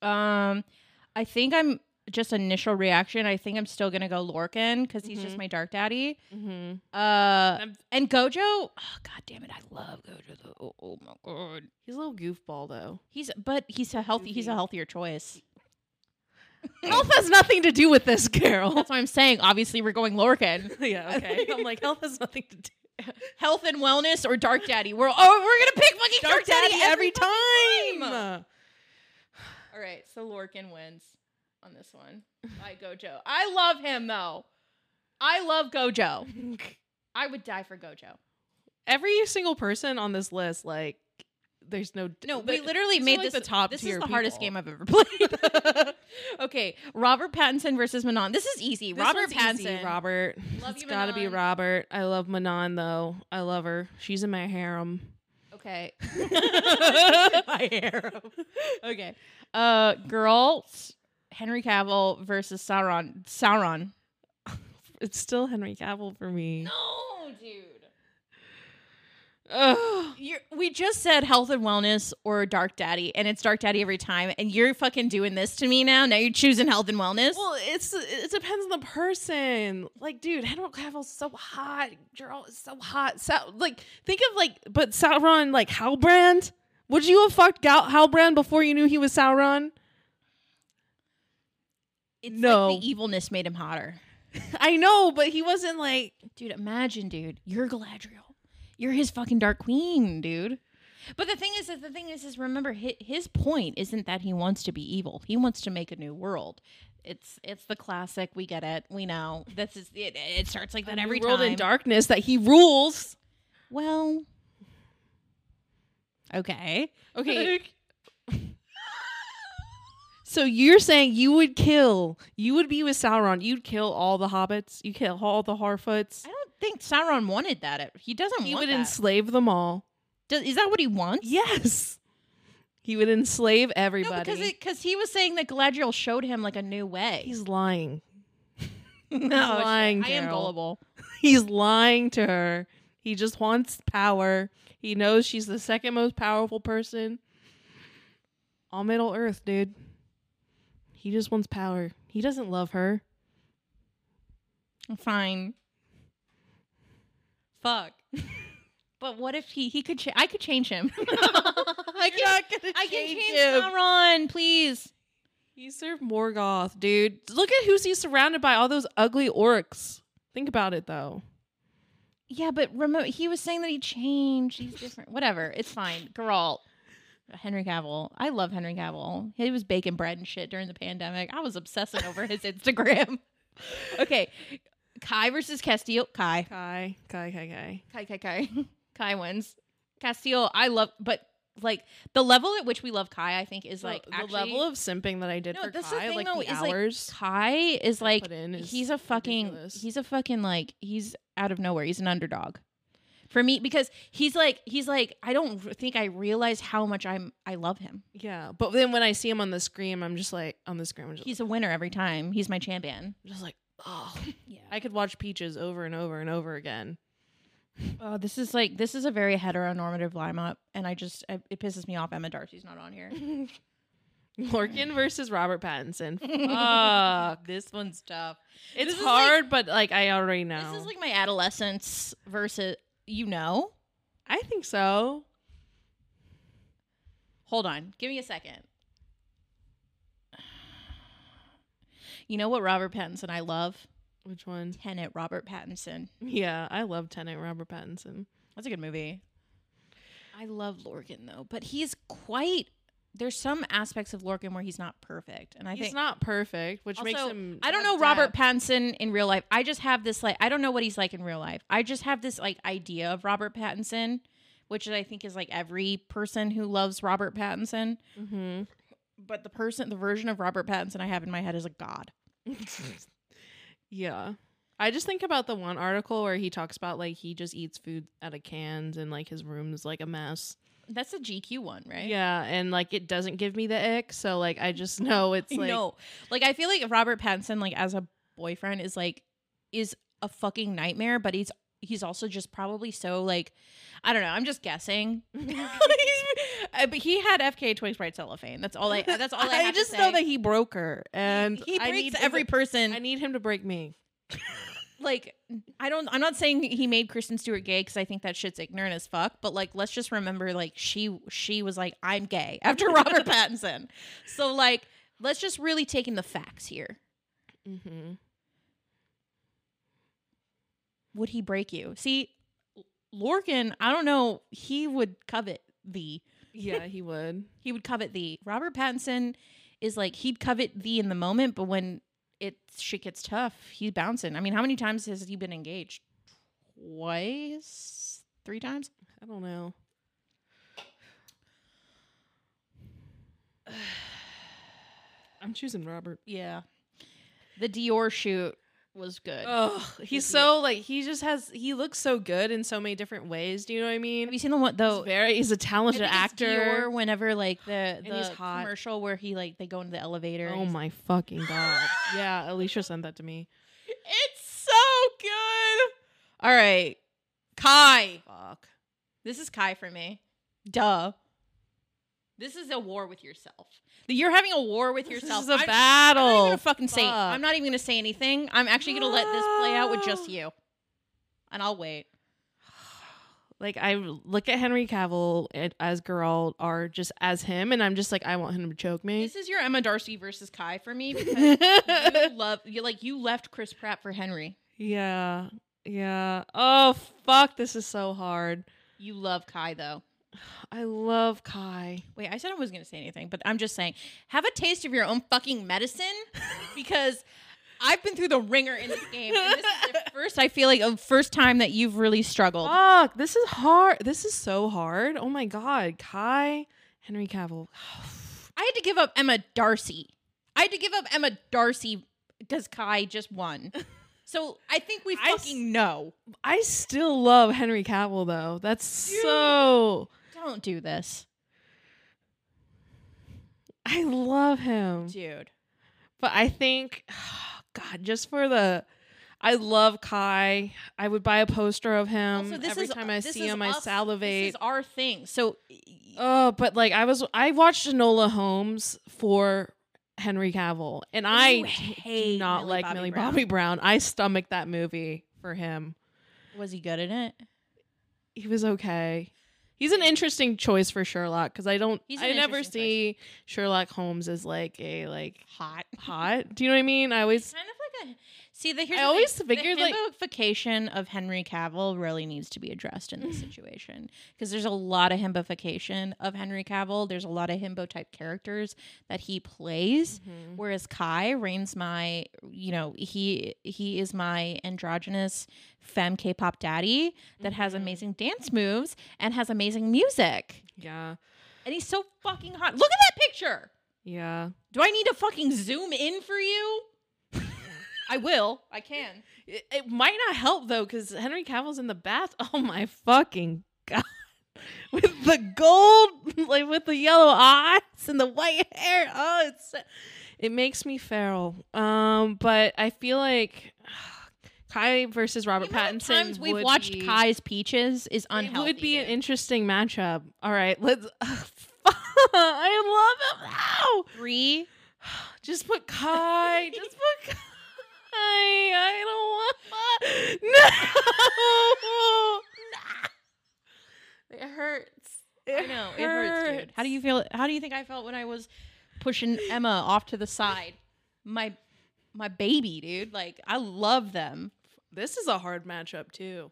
Um, I think I'm just initial reaction. I think I'm still gonna go Lorcan because he's just Mhm. my dark daddy. Mm-hmm. Uh, and Gojo. Oh god damn it! I love Gojo though. Oh, oh my god. He's a little goofball though. He's but he's a healthy. He's a healthier choice. Health has nothing to do with this, Carol. That's what I'm saying. Obviously, we're going Lorcan. yeah, okay. I'm like, health has nothing to do. Health and wellness or Dark Daddy. We're oh we're gonna pick fucking Dark, Dark Daddy, Daddy every every time. time. All right, so Lorcan wins on this one by Gojo. I love him though. I love Gojo. I would die for Gojo. Every single person on this list, like, there's no. No, we literally made like, this the top. This is the hardest game I've ever played. okay, Robert Pattinson versus Manon. This is easy. This Robert one's easy, Pattinson. Robert. Love it's you, gotta be Robert. I love Manon though. I love her. She's in my harem. Okay. My harem. Okay. Uh, girls. Henry Cavill versus Sauron. Sauron. It's still Henry Cavill for me. No, dude. You're, we just said health and wellness or dark daddy, and it's dark daddy every time. And you're fucking doing this to me now. Now you're choosing health and wellness. Well, it's it depends on the person. Like, dude, Henry Cavill's so hot. Is so hot. So, like, think of like, but Sauron, like Halbrand. Would you have fucked Gal- Halbrand before you knew he was Sauron? it's no. like the evilness made him hotter. I know, but he wasn't like. Dude, imagine, dude, you're Galadriel. You're his fucking dark queen, dude. But the thing is, that the thing is, is remember his, his point isn't that he wants to be evil. He wants to make a new world. It's it's the classic. We get it. We know. This is it. It starts like that a every world time. in darkness that he rules. Well, okay. Okay. so you're saying you would kill, you would be with Sauron, you'd kill all the hobbits, you kill all the Harfoots. I don't think Sauron wanted that. He doesn't He want would that. enslave them all. Does, is that what he wants? Yes. He would enslave No, everybody. because because he was saying that Galadriel showed him like a new way. He's lying. no, lying, I am gullible. He's lying to her. He just wants power. He knows she's the second most powerful person on Middle Earth, dude. He just wants power. He doesn't love her. Fine. Fuck. but what if he he could? Cha- I could change him. I can. not gonna I can change change him. Sauron, please. He served Morgoth, dude. Look at who's he's surrounded by. All those ugly orcs. Think about it, though. Yeah, but remember, he was saying that he changed. He's different. Whatever. It's fine. Geralt. Henry Cavill. I love Henry Cavill. He was baking bread and shit during the pandemic. I was obsessing over his Instagram. okay. Kai versus Casteel. Kai. Kai, Kai, Kai, Kai. Kai, Kai, Kai. Kai wins. Casteel, I love, but like the level at which we love Kai, I think is like the, actually, level of simping that I did No, for that's the thing, like though, the is, like. Kai is like is he's a fucking ridiculous. he's a fucking like he's out of nowhere. He's an underdog for me because he's like he's like I don't think I realize how much I'm I love him. yeah, but then when I see him on the screen, I'm just like on the screen. I'm just, He's a winner every time. He's my champion. just like, oh, Yeah. I could watch Peaches over and over and over again. Oh, this is like this is a very heteronormative lineup, and I just I, it pisses me off. Emma D'Arcy's not on here. Lorcan versus Robert Pattinson. Fuck. this one's tough. It's This is hard, but like I already know. This is like my adolescence versus you know. I think so. Hold on, give me a second. You know what Robert Pattinson I love? Which one? Tenet Robert Pattinson. Yeah, I love Tenet Robert Pattinson. That's a good movie. I love Lorcan though, but he's quite there's some aspects of Lorcan where he's not perfect. And I think he's think not perfect, which makes him. I don't know Robert. Pattinson in real life. I just have this like I don't know what he's like in real life. I just have this like idea of Robert Pattinson, which I think is like every person who loves Robert Pattinson. Mhm. But the person, the version of Robert Pattinson I have in my head is a god. Yeah. I just think about the one article where he talks about like he just eats food out of cans and like his room is like a mess. That's a GQ one, right? Yeah, and like it doesn't give me the ick, so like I just know it's like no, Like I feel like Robert Pattinson, like as a boyfriend, is like is a fucking nightmare. But he's he's also just probably so like I don't know. I'm just guessing. Uh, but he had FK Twice Bright cellophane. That's all I. That's all I. I just know that he broke her and he I breaks need every person. I need him to break me. like I don't. I'm not saying he made Kristen Stewart gay because I think that shit's ignorant as fuck. But like, let's just remember, like she she was like, I'm gay after Robert Pattinson. So like, let's just really take in the facts here. Mm-hmm. would he break you? See, Lorcan, I don't know, he would covet thee. Yeah, he would. He would covet thee. Robert Pattinson is like he'd covet thee in the moment, but when it shit gets tough, he's bouncing. I mean, how many times has he been engaged? Twice, three times. I don't know. I'm choosing Robert. Yeah, the Dior shoot was good. Oh, he's mm-hmm. so like he just has he looks so good in so many different ways. Do you know what I mean? Have you seen the one though? He's very he's a talented actor. Dior whenever like the the commercial where he like they go into the elevator. Oh my fucking god! yeah, Alicia sent that to me. It's so good. All right. Kai. Fuck. This is Kai for me. Duh. This is a war with yourself. You're having a war with yourself. This is a I'm- battle. I'm not even gonna fucking say. Fuck. I'm not even gonna say anything. I'm actually gonna let this play out with just you, and I'll wait. like I look at Henry Cavill as girl or just as him, and I'm just like, I want him to choke me. This is your Emma D'Arcy versus Kai for me because you love you like you left Chris Pratt for Henry. yeah, yeah. Oh fuck, this is so hard. You love Kai though. I love Kai. Wait, I said I wasn't gonna say anything, but I'm just saying, have a taste of your own fucking medicine because I've been through the ringer in this game. And this is the first I feel like a first time that you've really struggled. Fuck, this is hard. This is so hard. Oh my god, Kai, Henry Cavill. I had to give up Emma D'Arcy. I had to give up Emma D'Arcy because Kai just won. So I think we I s- fucking know. I still love Henry Cavill though. That's so. Don't do this, I love him. dude. But I think, God, just for the, I love Kai. I would buy a poster of him Also, this every is time I see him. I salivate. This is our thing. So Oh, but like I was, I watched Enola Holmes for Henry Cavill, and I hate do not Millie like Bobby Millie Brown. Bobby Brown. I stomached that movie for him. was he good in it? He was okay. He's an interesting choice for Sherlock because I don't. He's I never see Sherlock Holmes as like a like Hot. hot. Do you know what I mean? I always kind of like a see the here's I the always thing. figured, the like- of Henry Cavill really needs to be addressed in this situation because there's a lot of himbofication of Henry Cavill. There's a lot of himbo type characters that he plays, Mm-hmm. whereas Kai reigns my you know he he is my androgynous femme K-pop daddy that has Mm-hmm. amazing dance moves and has amazing music, yeah and he's so fucking hot. Look at that picture. yeah. Do I need to fucking zoom in for you? I will. I can. It, it might not help though, because Henry Cavill's in the bath. Oh my fucking god! With the gold, like with the yellow eyes and the white hair. Oh, it's it makes me feral. Um, but I feel like Kai versus Robert The amount of Pattinson. times we've watched be, Kai's Peaches is It unhealthy. would be an interesting matchup. All right, let's. I love him now. three. Just put Kai. Just put Kai. I don't want. No. It hurts. I know it hurts, dude. How do you feel? How do you think I felt when I was pushing Emma off to the side? My my baby, dude. Like I love them. This is a hard matchup too.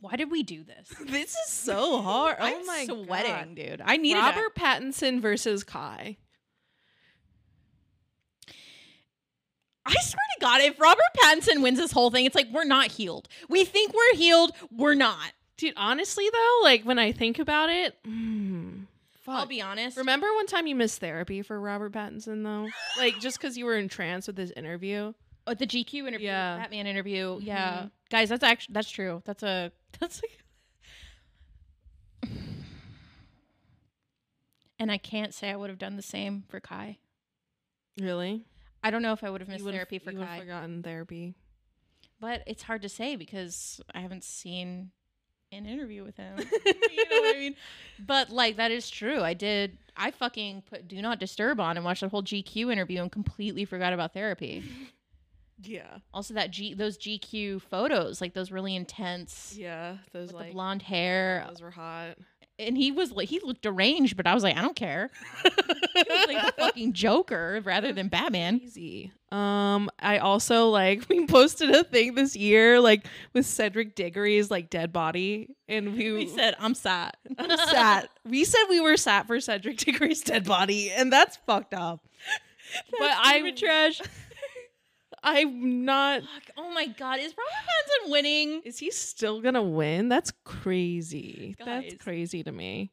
Why did we do this? This is so hard. Oh I'm my sweating, God. dude. I needed Robert Pattinson versus Kai. I swear to God, if Robert Pattinson wins this whole thing, it's like we're not healed. We think we're healed. We're not. Dude, honestly though, like when I think about it, mm, fuck. I'll be honest. Remember one time you missed therapy for Robert Pattinson though? like just because you were entranced with his interview? Oh, the GQ interview, Yeah. Batman interview. Yeah, Mhm. guys, that's actually that's true. That's a that's like. And I can't say I would have done the same for Kai. Really? I don't know if I would have missed therapy for you Kai, forgotten therapy. but it's hard to say because I haven't seen an interview with him. you know what I mean? But like that is true. I did. I fucking put Do Not Disturb on and watched the whole GQ interview and completely forgot about therapy. Yeah. Also, that G those GQ photos, like those really intense Yeah. Those like the blonde hair, those were hot. And he was like he looked deranged, but I was like, I don't care. he was like the fucking Joker rather than Batman. Easy. Um, I also like we posted a thing this year like with Cedric Diggory's like dead body, and we, We said, I'm sad. I'm sat. We said we were sat for Cedric Diggory's dead body, and that's fucked up. but I'm trash. I'm not. Fuck. Oh my god, is Robert Pattinson winning? Is he still gonna win? That's crazy. That's crazy to me.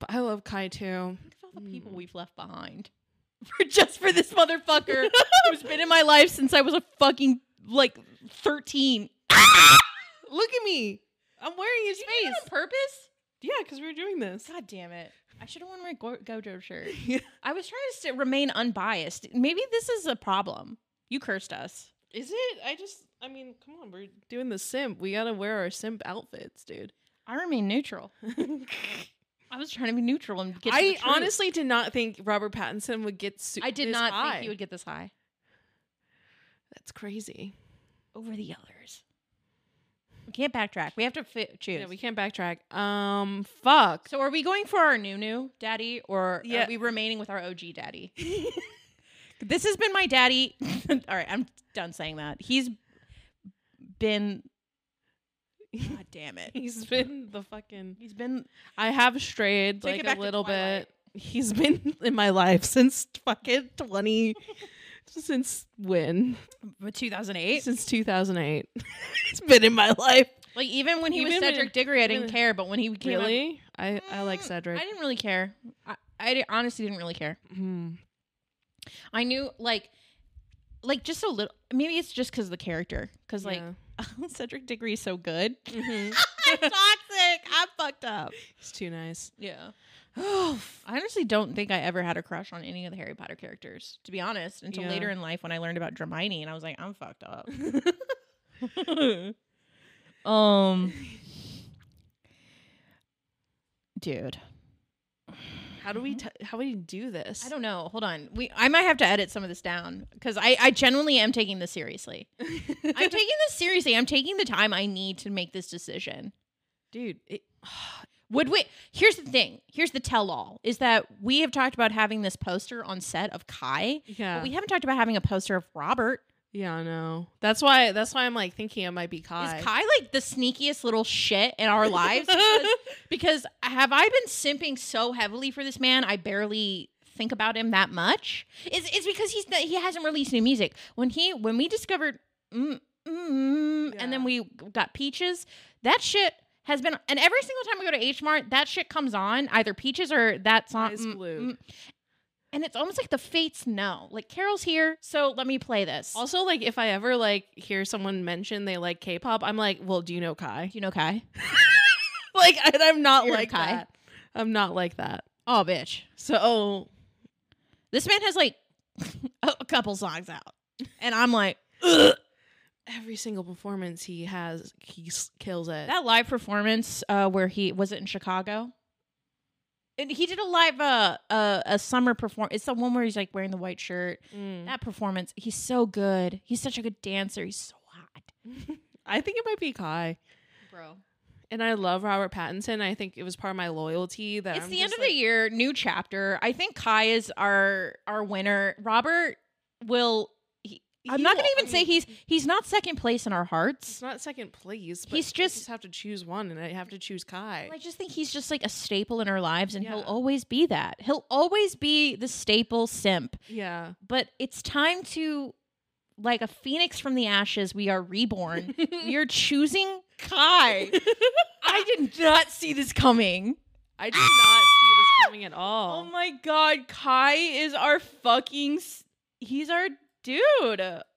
But I love Kai too. Think of all the hmm. people we've left behind for just for this motherfucker who's been in my life since I was a fucking like 13. Look at me. I'm wearing his Did face. on purpose? Yeah, because we were doing this. God damn it. I should have worn my Go- Gojo shirt. I was trying to st- remain unbiased. Maybe this is a problem. You cursed us. Is it? I just, I mean, come on, we're doing the simp. We gotta wear our simp outfits, dude. I remain neutral. I was trying to be neutral and get. To I the truth. honestly did not think Robert Pattinson would get. Su- I did this not high. think he would get this high That's crazy. over the others. We can't backtrack. We have to fi- choose. Yeah, we can't backtrack. Um, fuck. so, are we going for our new new daddy, or Yeah. are we remaining with our OG daddy? this has been my daddy. All right, I'm done saying that. He's been. God damn it. He's been the fucking. He's been I have strayed Take it like back a to little Twilight. bit. He's been in my life since fucking twenty. since when? 2008. Since two thousand eight. He's been in my life. Like even when he was Even when- Cedric Diggory, I didn't care. But when he became a- Really? I I like Mm, Cedric. I didn't really care. I, I di- honestly didn't really care. Hmm. I knew like, like just a little. Maybe it's just because of the character. Because like Yeah. Cedric Diggory is so good. Mhm. I'm toxic. I'm fucked up. He's too nice. Yeah. Oh. I honestly don't think I ever had a crush on any of the Harry Potter characters, to be honest, until Yeah. later in life when I learned about Hermione and I was like, I'm fucked up. um, dude, How do we mm-hmm. t- how do we do this? I don't know. Hold on, we I might have to edit some of this down because I I genuinely am taking this seriously. I'm taking this seriously. I'm taking the time I need to make this decision. dude. It, Would we? Here's the thing. Here's the tell-all: is that we have talked about having this poster on set of Kai, yeah. but we haven't talked about having a poster of Robert. Yeah, I know. That's why. That's why I'm like thinking it might be Kai. Is Kai like the sneakiest little shit in our lives? Because, because have I been simping so heavily for this man? I barely think about him that much. Is it's because he's he hasn't released new music. When he when we discovered, mm, mm, and then we got Peaches, that shit has been. And every single time we go to H Mart, that shit comes on either Peaches or that song. Eyes mm, Blue. mm. And it's almost like the fates know. Like Carol's here, so let me play this. Also, like if I ever like hear someone mention they like K-pop, I'm like, well, do you know Kai? do you know Kai? like, and I'm not You're like Kai. that. I'm not like that. Oh, bitch. So This man has like a couple songs out, and I'm like, every single performance he has, he s- kills it. that live performance uh, where he was it in Chicago. And he did a live uh, uh a summer perform. It's the one where he's like wearing the white shirt. Mm. That performance, he's so good. He's such a good dancer. He's so hot, I think it might be Kai. bro. And I love Robert Pattinson. I think it was part of my loyalty that It's I'm the end just of the year, new chapter. I think Kai is our our winner. Robert will. I'm not going to even I say he's he's not second place in our hearts. It's not second place. But He's I just- have to choose one, and I have to choose Kai. I just think he's just like a staple in our lives, and he'll always be that. He'll always be the staple simp. yeah, But it's time to, like a phoenix from the ashes, we are reborn. we are choosing Kai. I did not see this coming. I did not see this coming at all. Oh my god, Kai is our fucking. He's our dude.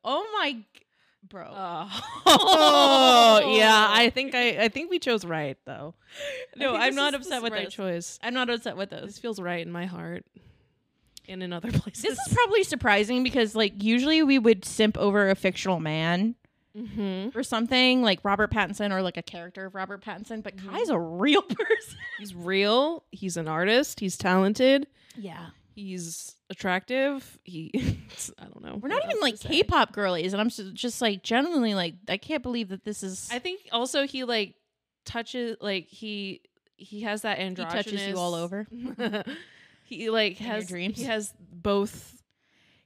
Oh my, bro. Oh, yeah. I think I I think we chose right though. No, I'm not upset with right this. choice. I'm not upset with This this. feels right in my heart, and in other places. This is probably surprising because, like, usually we would simp over a fictional man. mm-hmm. or something like Robert Pattinson or like a character of Robert Pattinson, but Kai's a real person. He's real. He's an artist. He's talented. Yeah. He's attractive. He, I don't know. We're not even like. K-pop girlies, and I'm just, just like genuinely like I can't believe that this is. I think also he like touches like he he has that androgynous. he touches you all over. he like In has dreams? He has both.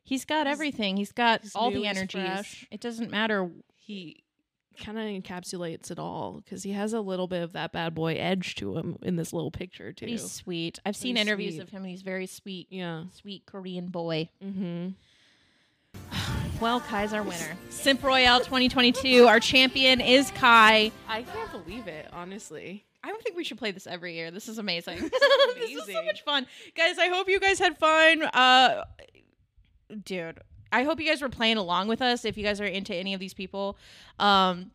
He's got everything. He's got all the energies. fresh. It doesn't matter. He kind of encapsulates it all because he has a little bit of that bad boy edge to him in this little picture too. He's sweet. I've seen He's interviews sweet. of him. and He's very sweet, yeah. sweet Korean boy. Mm-hmm. Well, Kai's our winner. Simp Royale 2022. Our champion is Kai. I can't believe it, honestly. I don't think we should play this every year. This is amazing. this is so much fun. Guys, I hope you guys had fun. Uh dude, I hope you guys were playing along with us if you guys are into any of these people. Um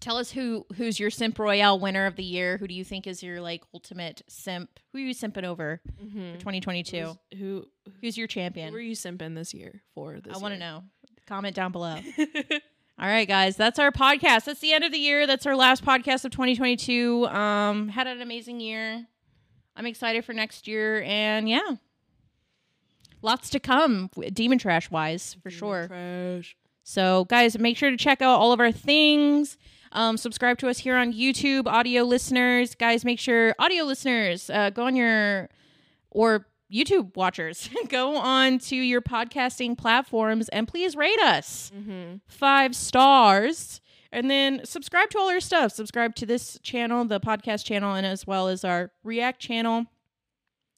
tell us who who's your simp royale winner of the year. Who do you think is your like ultimate simp? Who are you simping over Mm-hmm. for 2022? Who, Who's your who champion? were you simping this year for? This I want to know. Comment down below. All right, guys, that's our podcast. That's the end of the year. That's our last podcast of 2022. Um, had an amazing year. I'm excited for next year, and yeah, lots to come, demon trash wise, for sure. Trash. So, guys, make sure to check out all of our things. Um, subscribe to us here on YouTube, audio listeners. Guys, make sure, audio listeners, uh, go on your, or YouTube watchers, go on to your podcasting platforms and please rate us five stars. And then subscribe to all our stuff. Subscribe to this channel, the podcast channel, and as well as our React channel.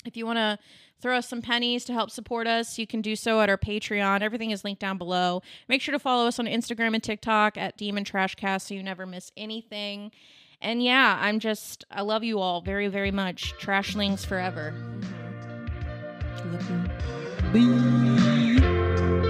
If you want to throw us some pennies to help support us, you can do so at our Patreon. Everything is linked down below. Make sure to follow us on Instagram and TikTok at Demon Trashcast so you never miss anything. And yeah, I'm just, I love you all very, very much. Trashlings forever. Mm-hmm. Love you.